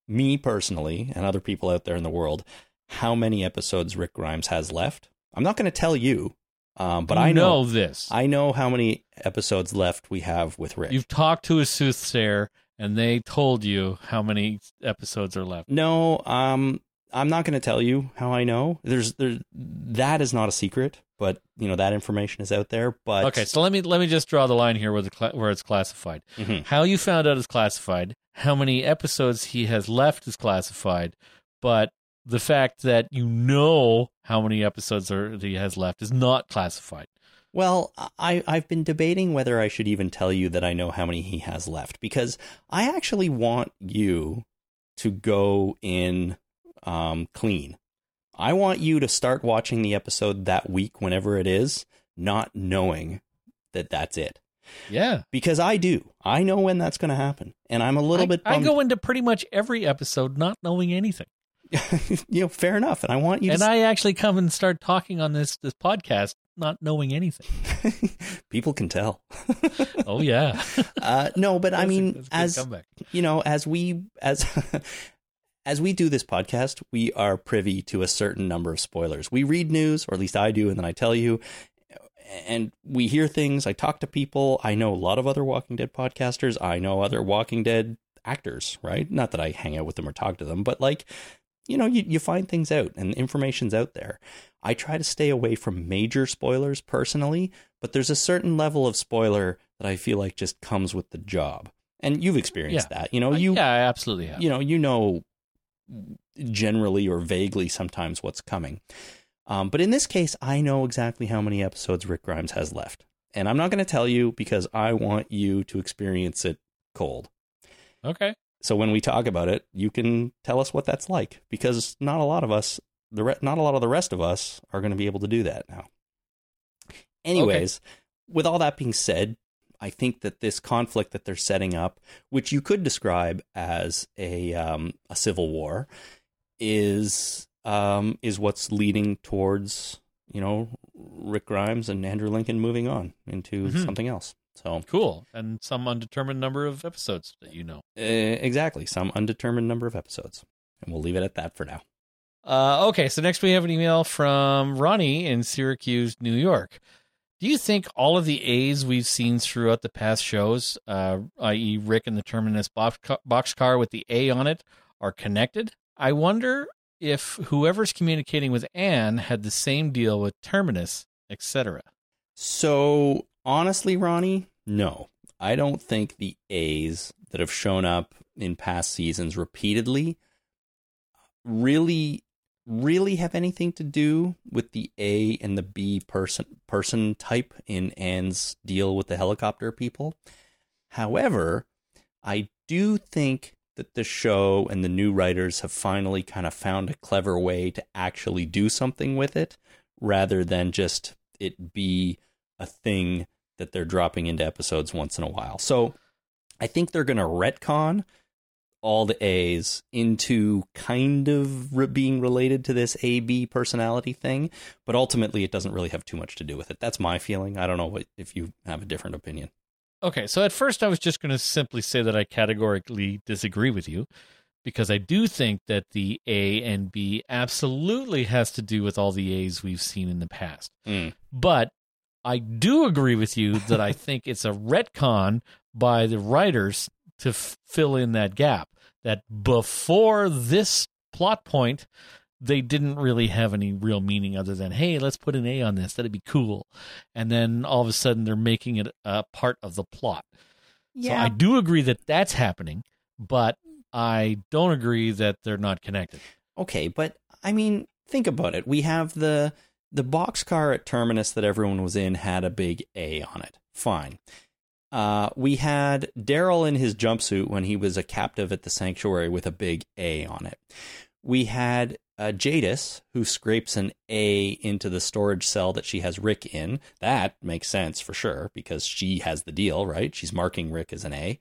me personally and other people out there in the world how many episodes Rick Grimes has left. I'm not going to tell you, um, but You I know, this. I know how many episodes left we have with Rick. You've talked to a soothsayer, and they told you how many episodes are left. No, um, I'm not going to tell you how I know. There's there that is not a secret, but you know that information is out there. But Okay, so let me let me just draw the line here where the cla where it's classified. Mhm. How you found out is classified. How many episodes he has left is classified, but the fact that you know how many episodes are, he has left is not classified. well, I I've been debating whether I should even tell you that I know how many he has left because I actually want you to go in um, clean. I want you to start watching the episode that week, whenever it is, not knowing that that's it. Yeah. Because I do. I know when that's going to happen. And I'm a little I, bit I bummed. go into pretty much every episode not knowing anything. you know, fair enough. And I want you And to. I actually come and start talking on this this podcast not knowing anything. People can tell. Oh yeah. uh, no, but I mean, a as comeback. you know, as we as as we do this podcast, we are privy to a certain number of spoilers. We read news, or at least I do, and then I tell you. And we hear things. I talk to people. I know a lot of other Walking Dead podcasters. I know other Walking Dead actors, right? Not that I hang out with them or talk to them, but like, you know, you, you find things out and information's out there. I try to stay away from major spoilers personally, but there's a certain level of spoiler that I feel like just comes with the job. And you've experienced that. You know, you yeah, I absolutely have. you know, you know generally or vaguely sometimes what's coming. Um, but in this case, I know exactly how many episodes Rick Grimes has left. And I'm not going to tell you because I want you to experience it cold. Okay. So when we talk about it, you can tell us what that's like because not a lot of us, the re- not a lot of the rest of us are going to be able to do that now. Anyways, with all that being said, I think that this conflict that they're setting up, which you could describe as a um, a civil war, is um, is what's leading towards you know Rick Grimes and Andrew Lincoln moving on into Mhm. something else. So Cool. And some undetermined number of episodes that you know. uh, exactly, some undetermined number of episodes, and we'll leave it at that for now. Uh, okay, so next we have an email from Ronnie in Syracuse, New York. Do you think all of the A's we've seen throughout the past shows, uh, i.e., Rick and the Terminus box boxcar with the A on it, are connected? I wonder if whoever's communicating with Anne had the same deal with Terminus, etc. So honestly, Ronnie, no, I don't think the A's that have shown up in past seasons repeatedly really really have anything to do with the A and the B person person type in Anne's deal with the helicopter people. However, I do think that the show and the new writers have finally kind of found a clever way to actually do something with it rather than just it be a thing that they're dropping into episodes once in a while. So I think they're going to retcon all the A's into kind of re- being related to this AB personality thing, but ultimately it doesn't really have too much to do with it. That's my feeling. I don't know what, if you have a different opinion. Okay, so at first I was just going to simply say that I categorically disagree with you because I do think that the A and B absolutely has to do with all the A's we've seen in the past. Mm. But I do agree with you that I think it's a retcon by the writers to f- fill in that gap. That before this plot point, they didn't really have any real meaning other than, hey, let's put an A on this. That'd be cool. And then all of a sudden they're making it a part of the plot. So I do agree that that's happening, but I don't agree that they're not connected. Okay, but I mean, think about it. We have the the boxcar at Terminus that everyone was in had a big A on it. Fine. Uh, we had Daryl in his jumpsuit when he was a captive at the sanctuary with a big A on it. We had uh, Jadis who scrapes an A into the storage cell that she has Rick in. That makes sense for sure because she has the deal, right? She's marking Rick as an A.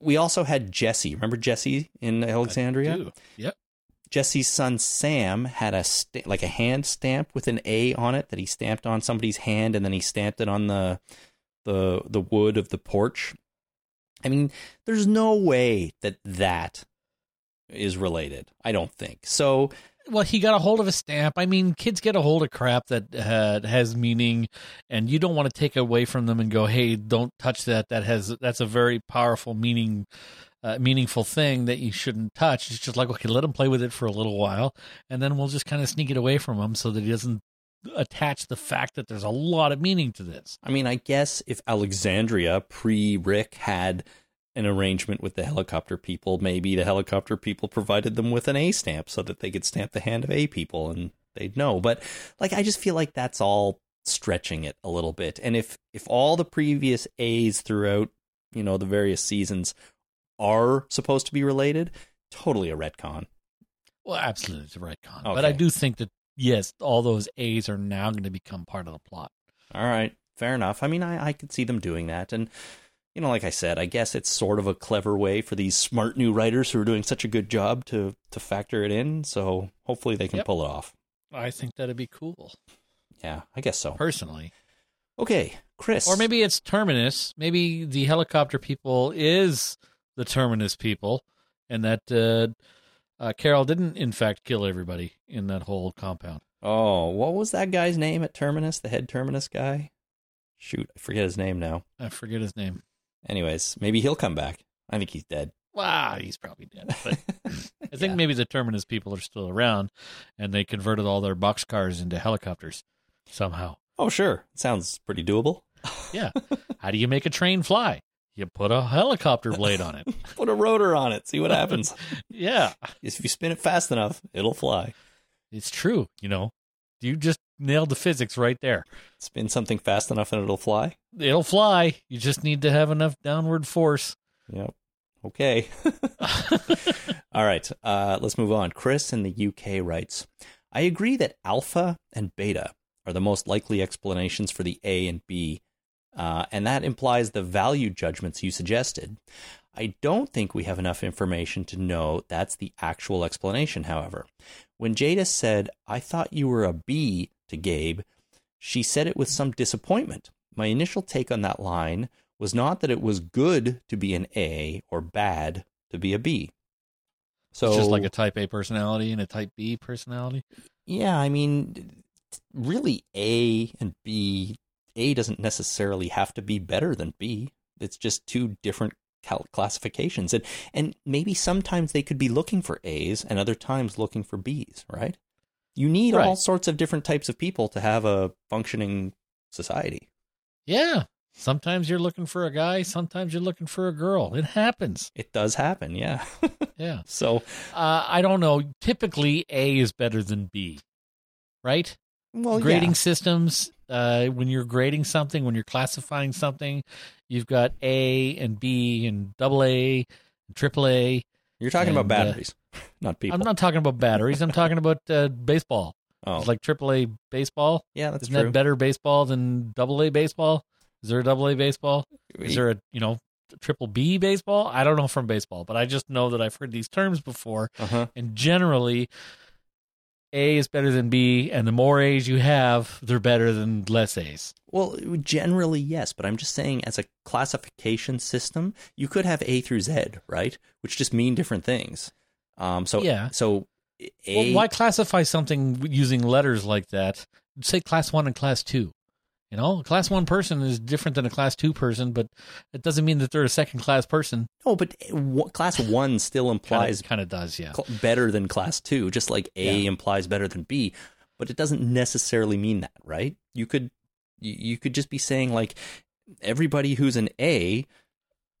We also had Jesse. Remember Jesse in Alexandria? Yep. Jesse's son Sam had a sta- like a hand stamp with an A on it that he stamped on somebody's hand, and then he stamped it on the the the wood of the porch. I mean, there's no way that that is related. I don't think so. Well, he got a hold of a stamp. I mean, kids get a hold of crap that uh, has meaning, and you don't want to take away from them and go, "Hey, don't touch that. That has that's a very powerful meaning, uh, meaningful thing that you shouldn't touch." It's just like, okay, let him play with it for a little while, and then we'll just kind of sneak it away from him so that he doesn't attach the fact that there's a lot of meaning to this. I mean, I guess if Alexandria pre Rick had an arrangement with the helicopter people, maybe the helicopter people provided them with an A stamp so that they could stamp the hand of A people and they'd know. But like, I just feel like that's all stretching it a little bit. And if if all the previous A's throughout, you know, the various seasons are supposed to be related, totally a retcon. Well, absolutely, it's a retcon. But I do think that yes, all those A's are now going to become part of the plot. All right, fair enough. I mean, I, I could see them doing that. And, you know, like I said, I guess it's sort of a clever way for these smart new writers who are doing such a good job to, to factor it in. So hopefully they can Yep. pull it off. I think that'd be cool, Yeah, I guess so. personally. Okay, Chris. Or maybe it's Terminus. Maybe the helicopter people is the Terminus people, and that uh, uh, Carol didn't, in fact, kill everybody in that whole compound. Oh, what was that guy's name at Terminus? The head Terminus guy? Shoot, I forget his name now. I forget his name. Anyways, maybe he'll come back. I think he's dead. Wow, he's probably dead. But I think Yeah. maybe the Terminus people are still around, and they converted all their boxcars into helicopters somehow. Oh, sure. Sounds pretty doable. Yeah. How do you make a train fly? You put a helicopter blade on it. Put a rotor on it. See what happens. Yeah, if you spin it fast enough, it'll fly. it's true. You know, you just nailed the physics right there. Spin something fast enough and it'll fly. It'll fly. You just need to have enough downward force. Yep. Okay. All right. Uh, let's move on. Chris in the UK writes I agree that alpha and beta are the most likely explanations for the A and B, uh, and that implies the value judgments you suggested. I don't think we have enough information to know that's the actual explanation, however. When Jadis said, I thought you were a B to Gabe, she said it with some disappointment. My initial take on that line was not that it was good to be an A or bad to be a B. So it's just like a type A personality and a type B personality. yeah, I mean, really, A and B. A doesn't necessarily have to be better than B. It's just two different cal- classifications, and and maybe sometimes they could be looking for A's, and other times looking for B's. Right? You need all sorts of different types of people to have a functioning society. Yeah. Sometimes you're looking for a guy, sometimes you're looking for a girl. It happens. It does happen, yeah. Yeah. so, Uh, I don't know. Typically, A is better than B, right? well, grading yeah. systems, uh, when you're grading something, when you're classifying something, you've got A and B and double A and triple A. You're talking about and, uh, batteries, not people. I'm not talking about batteries. I'm talking about uh, baseball. oh, It's like triple A baseball. yeah, that's Isn't true. that better baseball than double A baseball? Is there a double A baseball? Is there a you know triple B baseball? I don't know from baseball, but I just know that I've heard these terms before, uh-huh. and generally, A is better than B, and the more A's you have, they're better than less A's. Well, generally, yes, but I'm just saying, as a classification system, you could have A through Z, right? Which just mean different things. Um, so Yeah. so A. Well, why classify something using letters like that? Say class one and class two. You know, a class one person is different than a class two person, but it doesn't mean that they're a second class person. No, but class one still implies Kind of does, yeah. cl- better than class two, just like A Yeah. implies better than B. But it doesn't necessarily mean that, right? You could you could just be saying like everybody who's an A,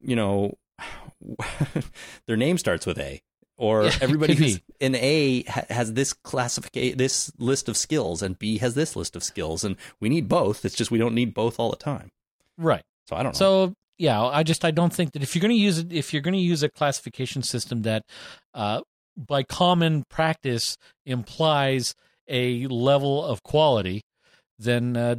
you know, their name starts with A. Or Yeah, everybody who's be. an A ha- has this classification, this list of skills, and B has this list of skills, and we need both. It's just we don't need both all the time. Right. So I don't know. So yeah, I just I don't think that if you're going to use it, if you're going to use a classification system that, uh, by common practice implies a level of quality, then uh,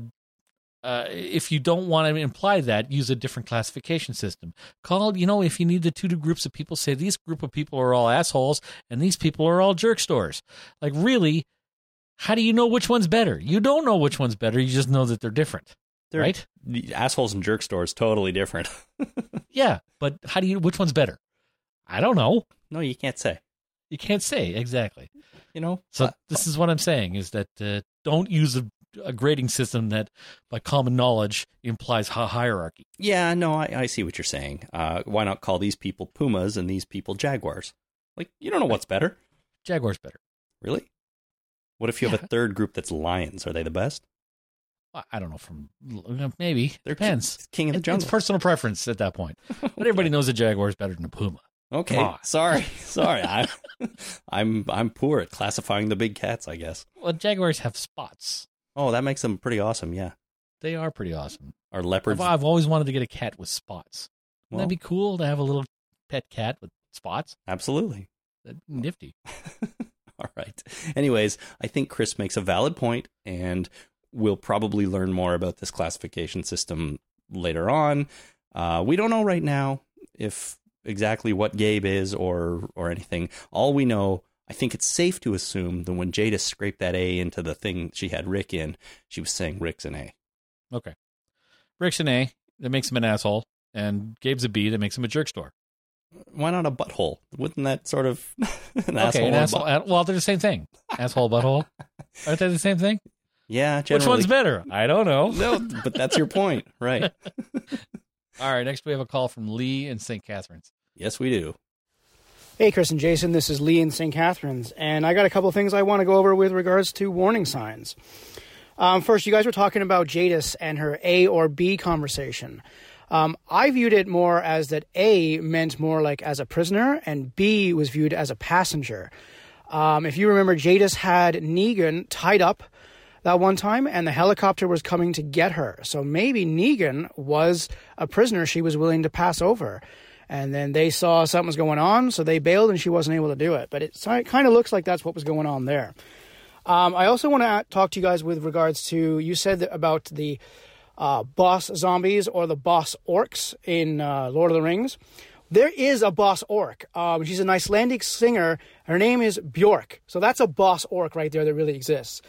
uh, if you don't want to imply that, use a different classification system. Call you know if you need the two groups of people, say these group of people are all assholes and these people are all jerk stores. Like really, how do you know which one's better? You don't know which one's better. You just know that they're different, They're- right? assholes and jerk stores totally different. Yeah, but how do you? Which one's better? I don't know. no, you can't say. You can't say exactly. You know, So Uh, this is what I'm saying: is that uh, don't use a, a grading system that, by common knowledge, implies hi- hierarchy. Yeah, no, I, I see what you're saying. Uh, why not call these people pumas and these people jaguars? Like, you don't know what's better, Jaguar's better. really. What if you have a third group that's lions? Are they the best? I- I don't know. From maybe They're depends. king of the jungle. It's personal preference at that point. But everybody knows a jaguar is better than a puma. okay, sorry, sorry. I, I'm I'm poor at classifying the big cats. I guess. Well, jaguars have spots. Oh, that makes them pretty awesome. Yeah, They are pretty awesome. are I've, leopards? I've always wanted to get a cat with spots. Wouldn't Well- that be cool to have a little pet cat with spots? Absolutely. That'd be nifty. All All right. Anyways, I think Chris makes a valid point, and we'll probably learn more about this classification system later on. Uh, we don't know right now if exactly what Gabe is or or anything. All we know, I think it's safe to assume that when Jadis scraped that A into the thing she had Rick in, she was saying Rick's an A. Okay. Rick's an A that makes him an asshole, and Gabe's a B that makes him a jerk store. Why not a butthole? Wouldn't that sort of an okay, asshole? an asshole. butt- Well, they're the same thing. Asshole, butthole. Aren't they the same thing? yeah, Which one's better? I don't know. No, but that's your point, right? All right, next we have a call from Lee in St. Catharines. Yes, we do. Hey, Chris and Jason, this is Lee in St. Catharines, and I got a couple things I want to go over with regards to warning signs. Um, first, you guys were talking about Jadis and her A or B conversation. Um, I viewed it more as that A meant more like as a prisoner, and B was viewed as a passenger. Um, if you remember, Jadis had Negan tied up that one time, and the helicopter was coming to get her. So maybe Negan was a prisoner she was willing to pass over. And then they saw something was going on, so they bailed and she wasn't able to do it. But it kind of looks like that's what was going on there. Um, I also want to talk to you guys with regards to you said about the uh, boss zombies or the boss orcs in uh, Lord of the Rings. There is a boss orc. Um, she's an Icelandic singer. Her name is Bjork. So that's a boss orc right there that really exists.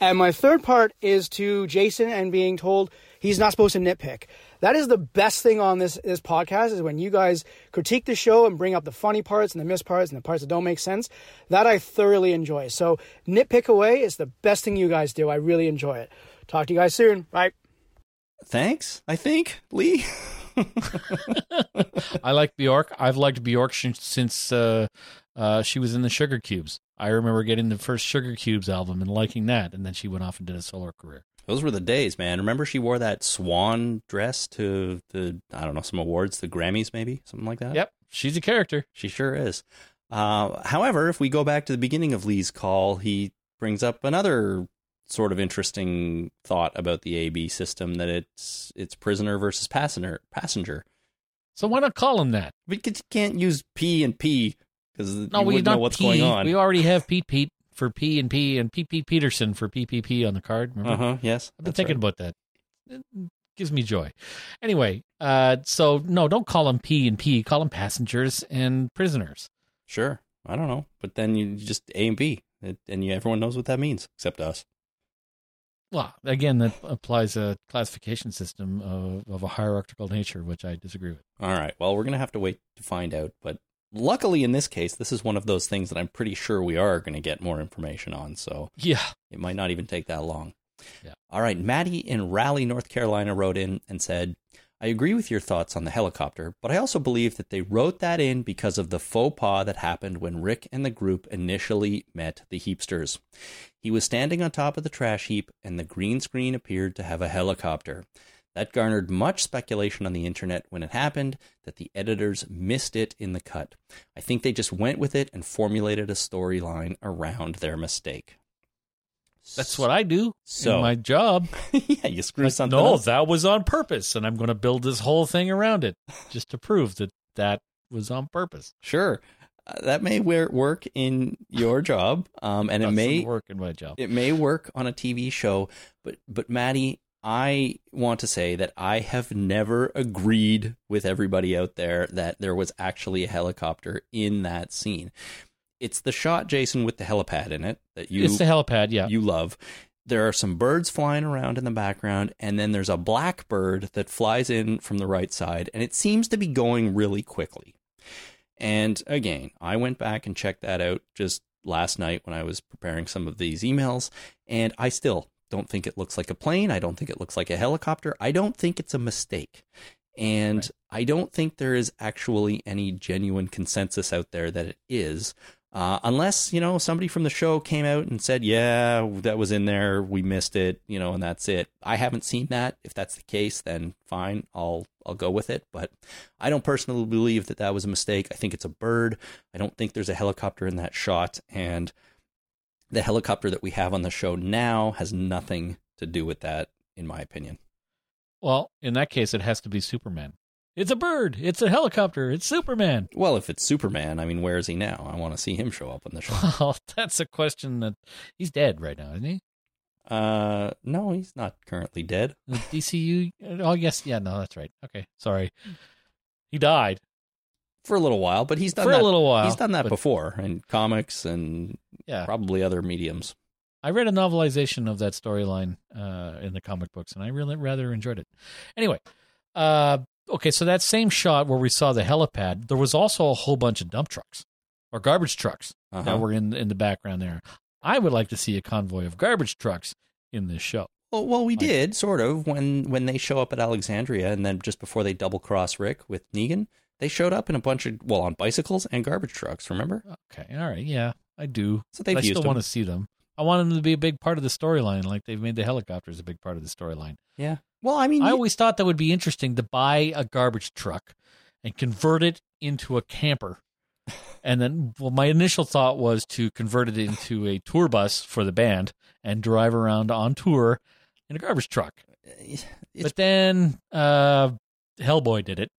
And my third part is to Jason and being told he's not supposed to nitpick. That is the best thing on this this podcast is when you guys critique the show and bring up the funny parts and the missed parts and the parts that don't make sense. That I thoroughly enjoy. So nitpick away is the best thing you guys do. I really enjoy it. Talk to you guys soon. Bye. Thanks, I think, Lee. I like Bjork. I've liked Bjork sh- since uh, uh, she was in the Sugarcubes. I remember getting the first Sugarcubes album and liking that, and then she went off and did a solo career. Those were the days, man. Remember she wore that swan dress to the I don't know some awards, the Grammys, maybe something like that. Yep, she's a character. She sure is. Uh, however, if we go back to the beginning of Lee's call, he brings up another sort of interesting thought about the AB system that it's it's prisoner versus passenger passenger. So why not call him that? Because you can't use P and P because you No, we don't know what's P. going on. We already have Pete Pete for P and P and Pete Peterson for PPP on the card. Remember? Uh huh. Yes, I've been thinking right. about that. It gives me joy. Anyway, uh, so no, don't call them P and P. Call them passengers and prisoners. Sure, I don't know, but then you just A and B, it, and you, everyone knows what that means except us. Well, again, that applies a classification system of, of a hierarchical nature, which I disagree with. All right. Well, we're going to have to wait to find out. But luckily, in this case, this is one of those things that I'm pretty sure we are going to get more information on. So Yeah. it might not even take that long. Yeah. All right. Maddie in Raleigh, North Carolina wrote in and said, I agree with your thoughts on the helicopter, but I also believe that they wrote that in because of the faux pas that happened when Rick and the group initially met the Heapsters. He was standing on top of the trash heap, and the green screen appeared to have a helicopter. That garnered much speculation on the internet when it happened that the editors missed it in the cut. I think they just went with it and formulated a storyline around their mistake. That's what I do So- in my job. yeah, you screw Like, something no, that was on purpose, and I'm going to build this whole thing around it just to prove that that was on purpose. Sure, uh, that may work in your job, um, and it may work in my job. it may work on a TV show. But but Maddie, I want to say that I have never agreed with everybody out there that there was actually a helicopter in that scene. It's the shot, Jason, with the helipad in it that you it's the helipad, yeah. you love. There are some birds flying around in the background, and then there's a black bird that flies in from the right side, and it seems to be going really quickly. And again, I went back and checked that out just last night when I was preparing some of these emails, and I still don't think it looks like a plane. I don't think it looks like a helicopter. I don't think it's a mistake. And Right. I don't think there is actually any genuine consensus out there that it is. Uh, unless, you know, somebody from the show came out and said, yeah, that was in there, we missed it, you know, and that's it. I haven't seen that. If that's the case, then fine, I'll I'll go with it. But I don't personally believe that that was a mistake. I think it's a bird. I don't think there's a helicopter in that shot. And the helicopter that we have on the show now has nothing to do with that, in my opinion. well, in that case, it has to be Superman. It's a bird. It's a helicopter. It's Superman. Well, if it's Superman, I mean, where is he now? I want to see him show up on the show. Well, that's a question that he's dead right now, isn't he? Uh, no, he's not currently dead. The DCU. Oh, yes. Yeah, no, that's right. Okay. Sorry. He died For a little while, but he's done for that. a little while. He's done that before in comics and Yeah. probably other mediums. I read a novelization of that storyline uh, in the comic books, and I really rather enjoyed it. Anyway, uh, okay, so that same shot where we saw the helipad, there was also a whole bunch of dump trucks or garbage trucks Uh-huh. that were in in the background there. I would like to see a convoy of garbage trucks in this show. Well, well, we Like- did sort of when when they show up at Alexandria, and then just before they double cross Rick with Negan, they showed up in a bunch of well on bicycles and garbage trucks. Remember? Okay, all right, yeah, I do. So they've I still them. want to see them. I want them to be a big part of the storyline, like they've made the helicopters a big part of the storyline. Yeah. Well, I mean, I you- always thought that would be interesting to buy a garbage truck and convert it into a camper. And then, well, my initial thought was to convert it into a tour bus for the band and drive around on tour in a garbage truck. it's, but then, uh, Hellboy did it,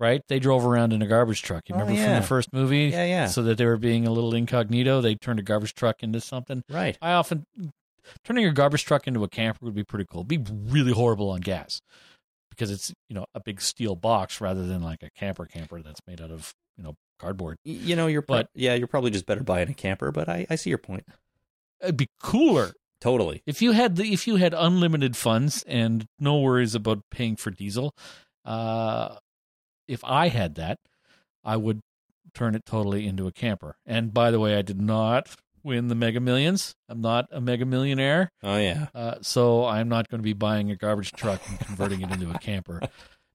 right? They drove around in a garbage truck. You Oh, remember from the first movie? yeah, yeah, So that they were being a little incognito. They turned a garbage truck into something. right. I often turning a garbage truck into a camper would be pretty cool. It'd be really horrible on gas because it's you know a big steel box rather than like a camper camper that's made out of you know cardboard. You know, you're pro- But- yeah, you're probably just better buying a camper, but I, I see your point. It'd be cooler Totally. if you had the if you had unlimited funds and no worries about paying for diesel. Uh, if I had that, I would turn it totally into a camper. And by the way, I did not win the Mega Millions. I'm not a Mega Millionaire. Oh yeah. Uh, so I'm not going to be buying a garbage truck and converting it into a camper,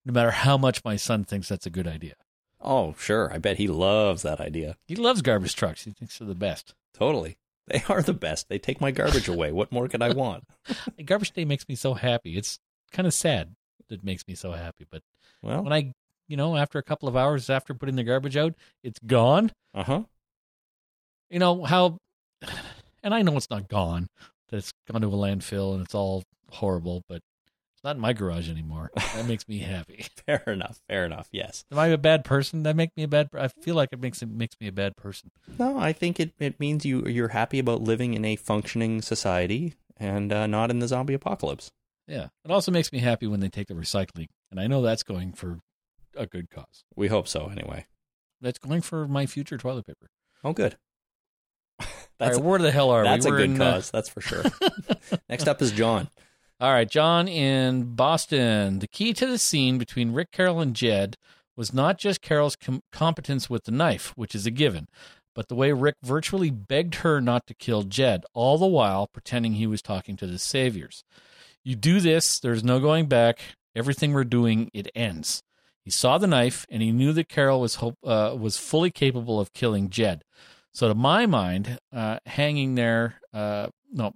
no matter how much my son thinks that's a good idea. Oh sure. I bet he loves that idea. He loves garbage trucks. He thinks they're the best. Totally. They are the best. They take my garbage away. What more could I want? Garbage day makes me so happy. It's kind of sad that it makes me so happy. But Well, when I, you know, after a couple of hours after putting the garbage out, it's gone. uh huh. You know how, and I know it's not gone. That it's gone to a landfill and it's all horrible, but it's not in my garage anymore. That makes me happy. Fair enough. Fair enough. Yes. Am I a bad person? That make me a bad. I feel like it makes it makes me a bad person. No, I think it, it means you you're happy about living in a functioning society and uh, not in the zombie apocalypse. Yeah. It also makes me happy when they take the recycling, and I know that's going for a good cause. We hope so, anyway. That's going for my future toilet paper. Oh, good. That's right, where the hell are that's we? a good cause. That's for sure. Next up is John. All right, John in Boston. The key to the scene between Rick Carol and Jed was not just Carol's com- competence with the knife, which is a given, but the way Rick virtually begged her not to kill Jed, all the while pretending he was talking to the saviors. You do this, there's no going back. Everything we're doing, it ends. He saw the knife, and he knew that Carol was hope, uh, was fully capable of killing Jed. So, to my mind, uh, hanging there, uh, no,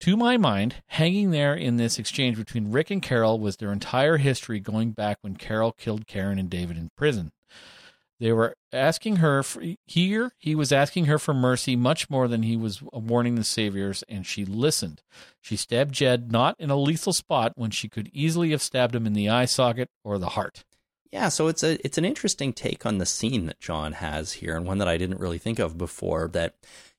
to my mind, hanging there in this exchange between Rick and Carol was their entire history going back when Carol killed Karen and David in prison. They were asking her for, here, he was asking her for mercy much more than he was warning the saviors, and she listened. She stabbed Jed not in a lethal spot when she could easily have stabbed him in the eye socket or the heart. Yeah, so it's a it's an interesting take on the scene that John has here, and one that I didn't really think of before. That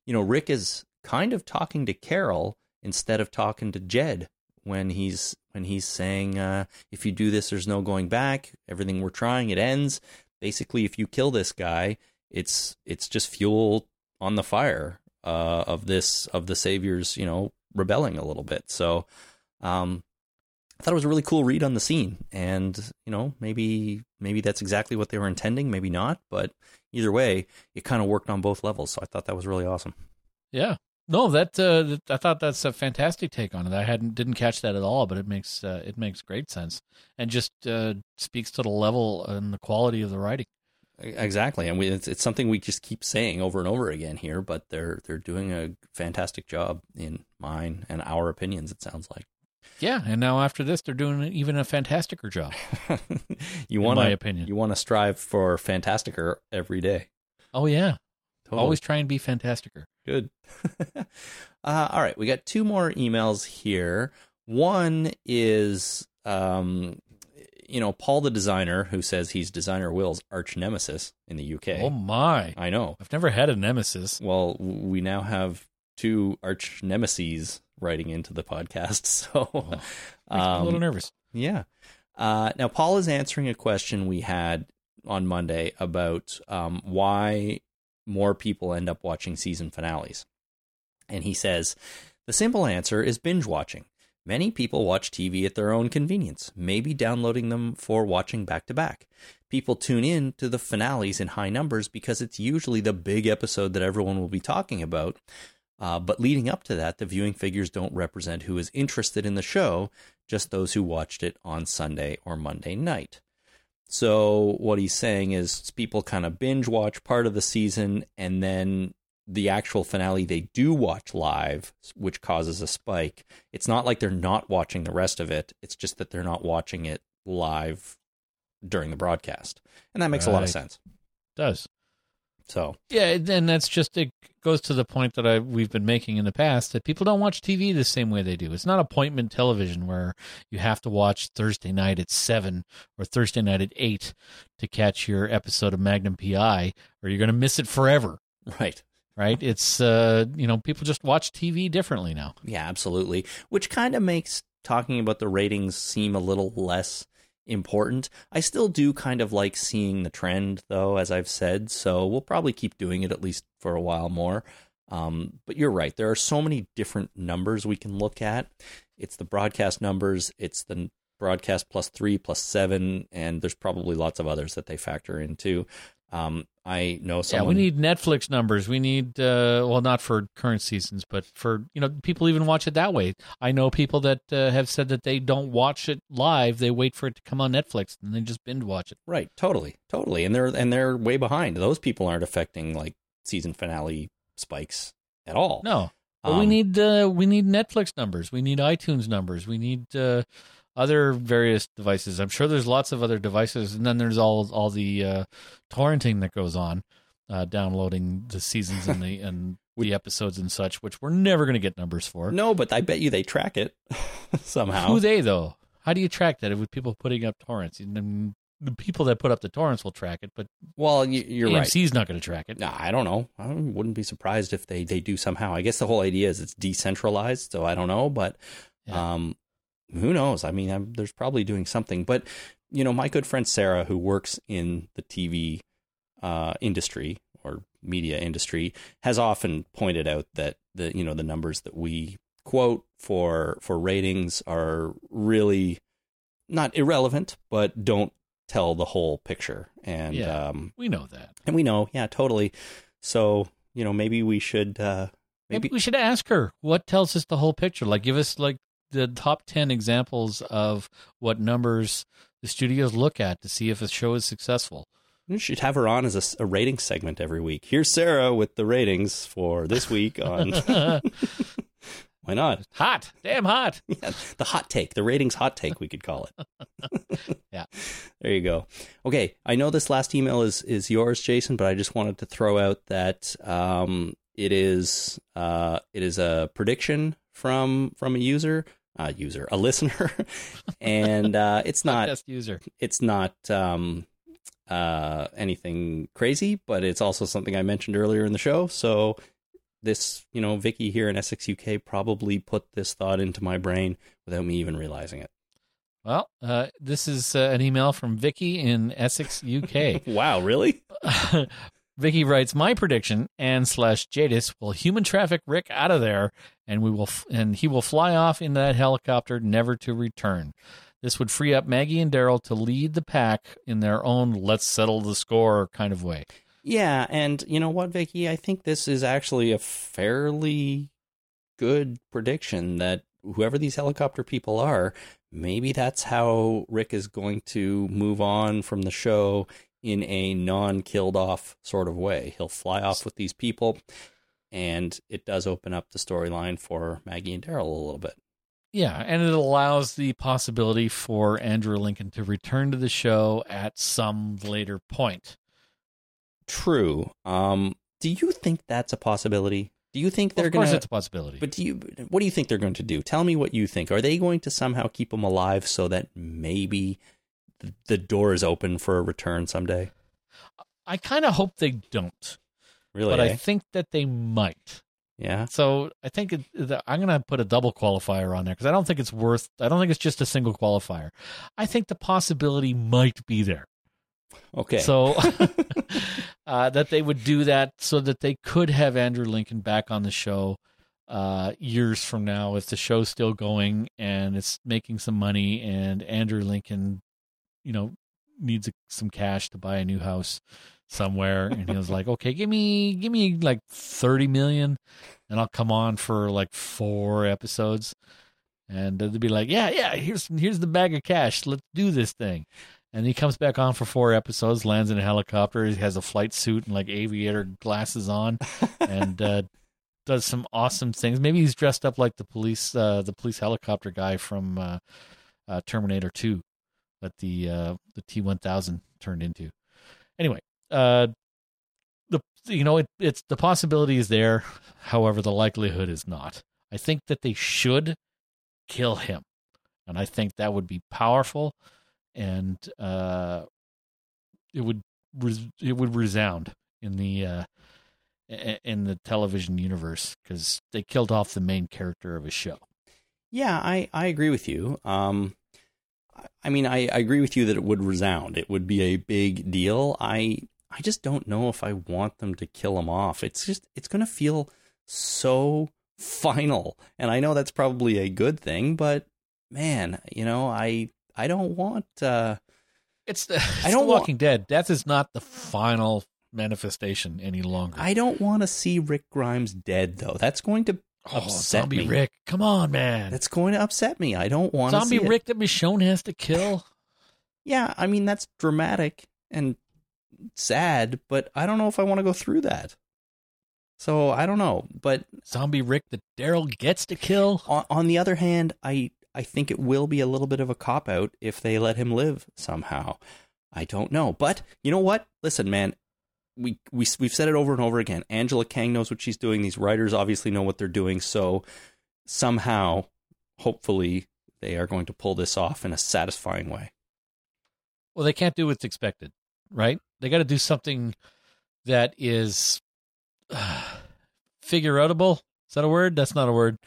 you know, Rick is kind of talking to Carol instead of talking to Jed when he's when he's saying, uh, "If you do this, there's no going back. Everything we're trying, it ends." Basically, if you kill this guy, it's it's just fuel on the fire uh, of this of the saviors, you know, rebelling a little bit. So, um, I thought it was a really cool read on the scene, and you know, maybe maybe that's exactly what they were intending, maybe not, but either way, it kind of worked on both levels. So I thought that was really awesome. Yeah. No, that uh, I thought that's a fantastic take on it. I hadn't didn't catch that at all, but it makes uh, it makes great sense and just uh, speaks to the level and the quality of the writing. Exactly, and we, it's it's something we just keep saying over and over again here, but they're they're doing a fantastic job in mine and our opinions. It sounds like Yeah, and now after this, they're doing even a fantasticer job. you want my opinion. you want to strive for fantasticer every day. Oh yeah, Totally. always try and be fantasticer. Good. uh, all right, we got two more emails here. One is, um, you know, Paul the designer, who says he's designer Will's arch nemesis in the UK. Oh my! I know. I've never had a nemesis. Well, we now have two arch nemesis writing into the podcast, so Makes me a little um, nervous. yeah. Uh, now, Paul is answering a question we had on Monday about um, why more people end up watching season finales. And he says the simple answer is binge watching. Many people watch TV at their own convenience, maybe downloading them for watching back to back. People tune in to the finales in high numbers because it's usually the big episode that everyone will be talking about. Uh, but leading up to that, the viewing figures don't represent who is interested in the show, just those who watched it on Sunday or Monday night. So, what he's saying is people kind of binge watch part of the season and then the actual finale they do watch live, which causes a spike. It's not like they're not watching the rest of it, it's just that they're not watching it live during the broadcast. And that makes a lot of Right. sense. does. So, Yeah, and that's just it goes to the point that I we've been making in the past that people don't watch TV the same way they do. It's not appointment television where you have to watch Thursday night at seven or Thursday night at eight to catch your episode of Magnum PI, or you're going to miss it forever. right. Right? It's uh, you know, people just watch TV differently now. Yeah, absolutely. Which kind of makes talking about the ratings seem a little less important. I still do kind of like seeing the trend, though, as I've said. So we'll probably keep doing it at least for a while more. Um, but you're right. There are so many different numbers we can look at. It's the broadcast numbers, it's the broadcast plus three, plus seven, and there's probably lots of others that they factor into. Um, I know someone. Yeah, we need Netflix numbers. We need uh, well, not for current seasons, but for you know, people even watch it that way. I know people that uh, have said that they don't watch it live; they wait for it to come on Netflix and they just binge watch it. Right, totally, totally, and they're and they're way behind. Those people aren't affecting like season finale spikes at all. No, but we Um, need uh, we need Netflix numbers. We need iTunes numbers. We need uh, other various devices. I'm sure there's lots of other devices, and then there's all all the uh, torrenting that goes on, uh, downloading the seasons and the and the episodes and such, which we're never going to get numbers for. No, but I bet you they track it somehow. Who they though? How do you track that with people putting up torrents? And the people that put up the torrents will track it, but well, you, you're right. AMC's not going to track it. No, I don't know. I wouldn't be surprised if they they do somehow. I guess the whole idea is it's decentralized, so I don't know, but Yeah. um, who knows? I mean, I'm, there's probably doing something. But you know, my good friend Sarah, who works in the TV uh, industry or media industry, has often pointed out that the you know the numbers that we quote for for ratings are really not irrelevant, but don't tell the whole picture. And Yeah. um, We know that. and we know, yeah, totally. So you know, maybe we should. Uh, Maybe maybe we should ask her what tells us the whole picture. Like, give us like the top ten examples of what numbers the studios look at to see if a show is successful. we should have her on as a rating segment every week. Here's Sarah with the ratings for this week on. Why not? hot, damn hot. Yeah, the hot take, the ratings hot take, we could call it. Yeah. There you go. Okay, I know this last email is is yours, Jason, but I just wanted to throw out that um, it is uh, it is a prediction from from a user, uh, user, a listener, and uh, it's not Podcast user. it's not um, uh, anything crazy, but it's also something I mentioned earlier in the show. So this, you know, Vicky here in Essex UK probably put this thought into my brain without me even realizing it. Well, uh, this is uh, an email from Vicky in Essex, UK. Wow, really? Vicky writes, "My prediction and slash Jadis will human traffic Rick out of there, and we will f- and he will fly off in that helicopter, never to return. This would free up Maggie and Daryl to lead the pack in their own let's settle the score kind of way. Yeah, and you know what, Vicky? I think this is actually a fairly good prediction that whoever these helicopter people are, maybe that's how Rick is going to move on from the show in a non killed off sort of way. He'll fly off with these people, and it does open up the storyline for Maggie and Daryl a little bit. Yeah, and it allows the possibility for Andrew Lincoln to return to the show at some later point. True. Um, do you think that's a possibility? Do you think they're going of course, to it's a possibility. But do you? What do you think they're going to do? Tell me what you think. Are they going to somehow keep him alive so that maybe the door is open for a return someday. I kind of hope they don't, Really? but eh? I think that they might. yeah. So I think it, the, I'm going to put a double qualifier on there because I don't think it's worth. I don't think it's just a single qualifier. I think the possibility might be there. Okay. So uh, that they would do that so that they could have Andrew Lincoln back on the show uh, years from now if the show's still going and it's making some money and Andrew Lincoln, you know, needs a, some cash to buy a new house somewhere and he was like, okay, give me give me like thirty million and I'll come on for like four episodes. And they'd be like, "Yeah, yeah, here's here's the bag of cash. Let's do this thing." And he comes back on for four episodes, lands in a helicopter. He has a flight suit and like aviator glasses on, and uh, does some awesome things. Maybe he's dressed up like the police, uh, the police helicopter guy from uh, uh, Terminator Two, that the uh, the T one thousand turned into. Anyway, uh, the you know it, it's the possibility is there. However, the likelihood is not. I think that they should kill him, and I think that would be powerful, and uh, it would res- it would resound in the uh, in the television universe because they killed off the main character of a show. Yeah, I, I agree with you. Um, I- mean, I, I agree with you that it would resound. It would be a big deal. I I just don't know if I want them to kill him off. It's just it's going to feel so final, and I know that's probably a good thing. But man, you know, I I don't want. Uh, It's the, it's I don't the want- Walking Dead. Death is not the final manifestation any longer. I don't want to see Rick Grimes dead though. That's going to oh, upset Zombie me. Rick, come on, man! That's going to upset me. I don't want to Zombie see it. Rick that Michonne has to kill. Yeah, I mean that's dramatic and sad, but I don't know if I want to go through that. So I don't know, but Zombie Rick that Daryl gets to kill. on, on the other hand, I I think it will be a little bit of a cop out if they let him live somehow. I don't know, but you know what? Listen, man, we we we've said it over and over again. Angela Kang knows what she's doing. These writers obviously know what they're doing. So somehow, hopefully, they are going to pull this off in a satisfying way. Well, they can't do what's expected, right? They got to do something that is uh, figure outable. Is that a word? That's not a word.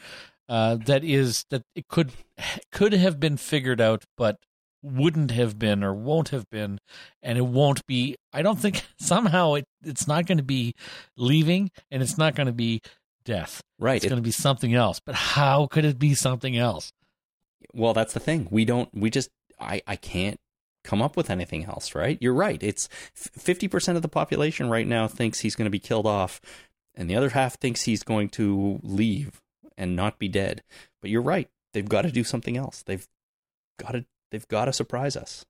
Uh, that is that it could could have been figured out, but wouldn't have been or won't have been, and it won't be. I don't think somehow it it's not going to be leaving, and it's not going to be death. Right. It's It- going to be something else. But how could it be something else? Well, that's the thing. We don't. We just. I. I can't come up with anything else. Right. You're right. It's fifty percent of the population right now thinks he's going to be killed off, and the other half thinks he's going to leave and not be dead. But you're right. They've got to do something else. They've got to. They've got to surprise us.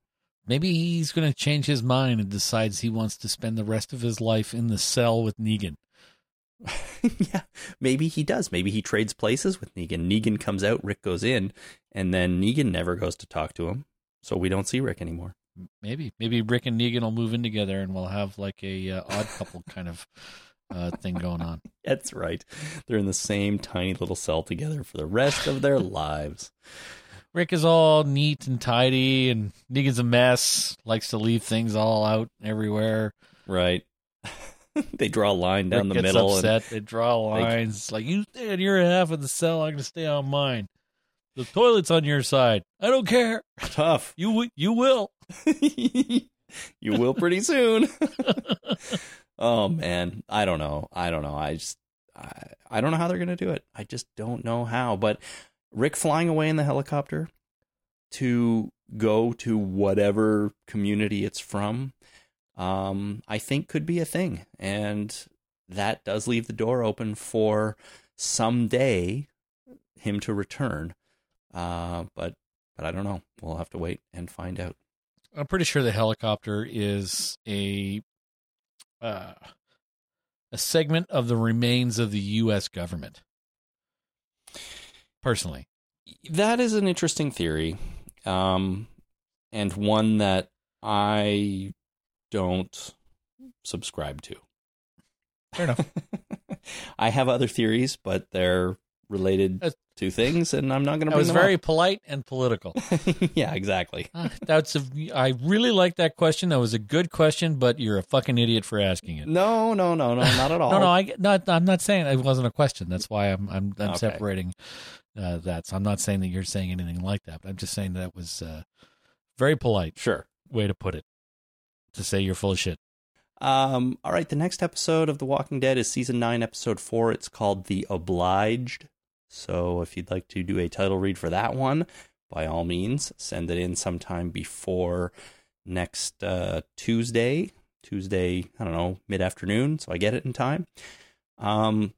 Maybe he's going to change his mind and decides he wants to spend the rest of his life in the cell with Negan. yeah, maybe he does. Maybe he trades places with Negan. Negan comes out, Rick goes in, and then Negan never goes to talk to him, so we don't see Rick anymore. Maybe, maybe Rick and Negan will move in together and we'll have like a uh, odd couple kind of uh, thing going on. That's right. They're in the same tiny little cell together for the rest of their lives. Rick is all neat and tidy, and Negan's a mess. Likes to leave things all out everywhere. Right. they draw a line down Rick the gets middle. upset. they draw lines. It's like you stay on your half of the cell. I'm going to stay on mine. The toilet's on your side. I don't care. Tough. You you will. you will pretty soon. oh man, I don't know. I don't know. I just I, I don't know how they're going to do it. I just don't know how. But Rick flying away in the helicopter to go to whatever community it's from, um, I think could be a thing, and that does leave the door open for someday him to return. Uh, but but I don't know. We'll have to wait and find out. I'm pretty sure the helicopter is a uh, a segment of the remains of the U.S. government. Personally, That is an interesting theory, um, and one that I don't subscribe to. fair enough. I have other theories, but they're related That's- to things, and I'm not going to bring was very up. polite and political. yeah, exactly. Uh, That's a, I really like that question. That was a good question, but you're a fucking idiot for asking it. No, no, no, no, not at all. No, no, I not. I'm not saying it wasn't a question. That's why I'm I'm, I'm Okay. separating uh, that. So I'm not saying that you're saying anything like that. But I'm just saying that was uh, very polite Sure. way to put it. To say you're full of shit. Um, all right, the next episode of The Walking Dead is season nine, episode four. It's called The Obliged. So if you'd like to do a title read for that one, by all means, send it in sometime before next uh, Tuesday. Tuesday, I don't know, mid afternoon, so I get it in time. Um,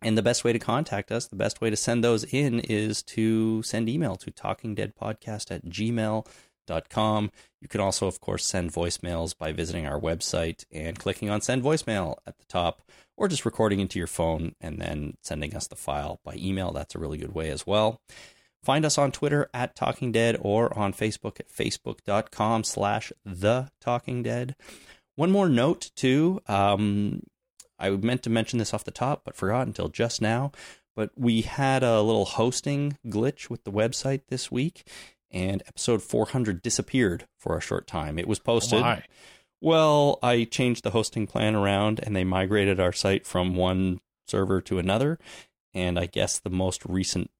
and the best way to contact us, the best way to send those in is to send email to talkingdeadpodcast at gmail.com. You can also, of course, send voicemails by visiting our website and clicking on send voicemail at the top, or just recording into your phone and then sending us the file by email. That's a really good way as well. Find us on Twitter at Talking Dead or on Facebook at facebook.com slash the Talking Dead. One more note, too. Um, I meant to mention this off the top, but forgot until just now. But we had a little hosting glitch with the website this week, and episode 400 disappeared for a short time. It was posted. Why? Well, I changed the hosting plan around and they migrated our site from one server to another. And I guess the most recent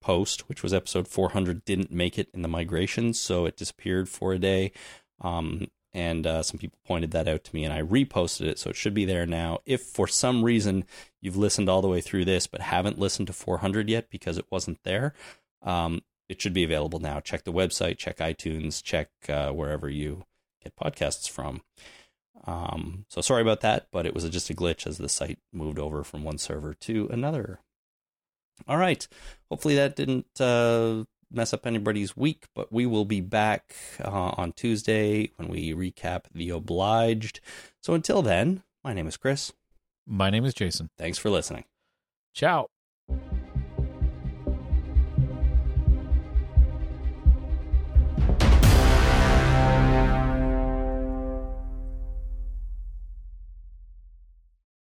post, which was episode 400, didn't make it in the migration. So it disappeared for a day. Um, and uh, some people pointed that out to me and I reposted it. So it should be there now. If for some reason you've listened all the way through this but haven't listened to 400 yet because it wasn't there, um, it should be available now. Check the website, check iTunes, check uh, wherever you get podcasts from. Um, so sorry about that, but it was just a glitch as the site moved over from one server to another. All right. Hopefully that didn't uh, mess up anybody's week, but we will be back uh, on Tuesday when we recap The Obliged. So until then, my name is Chris. My name is Jason. Thanks for listening. Ciao.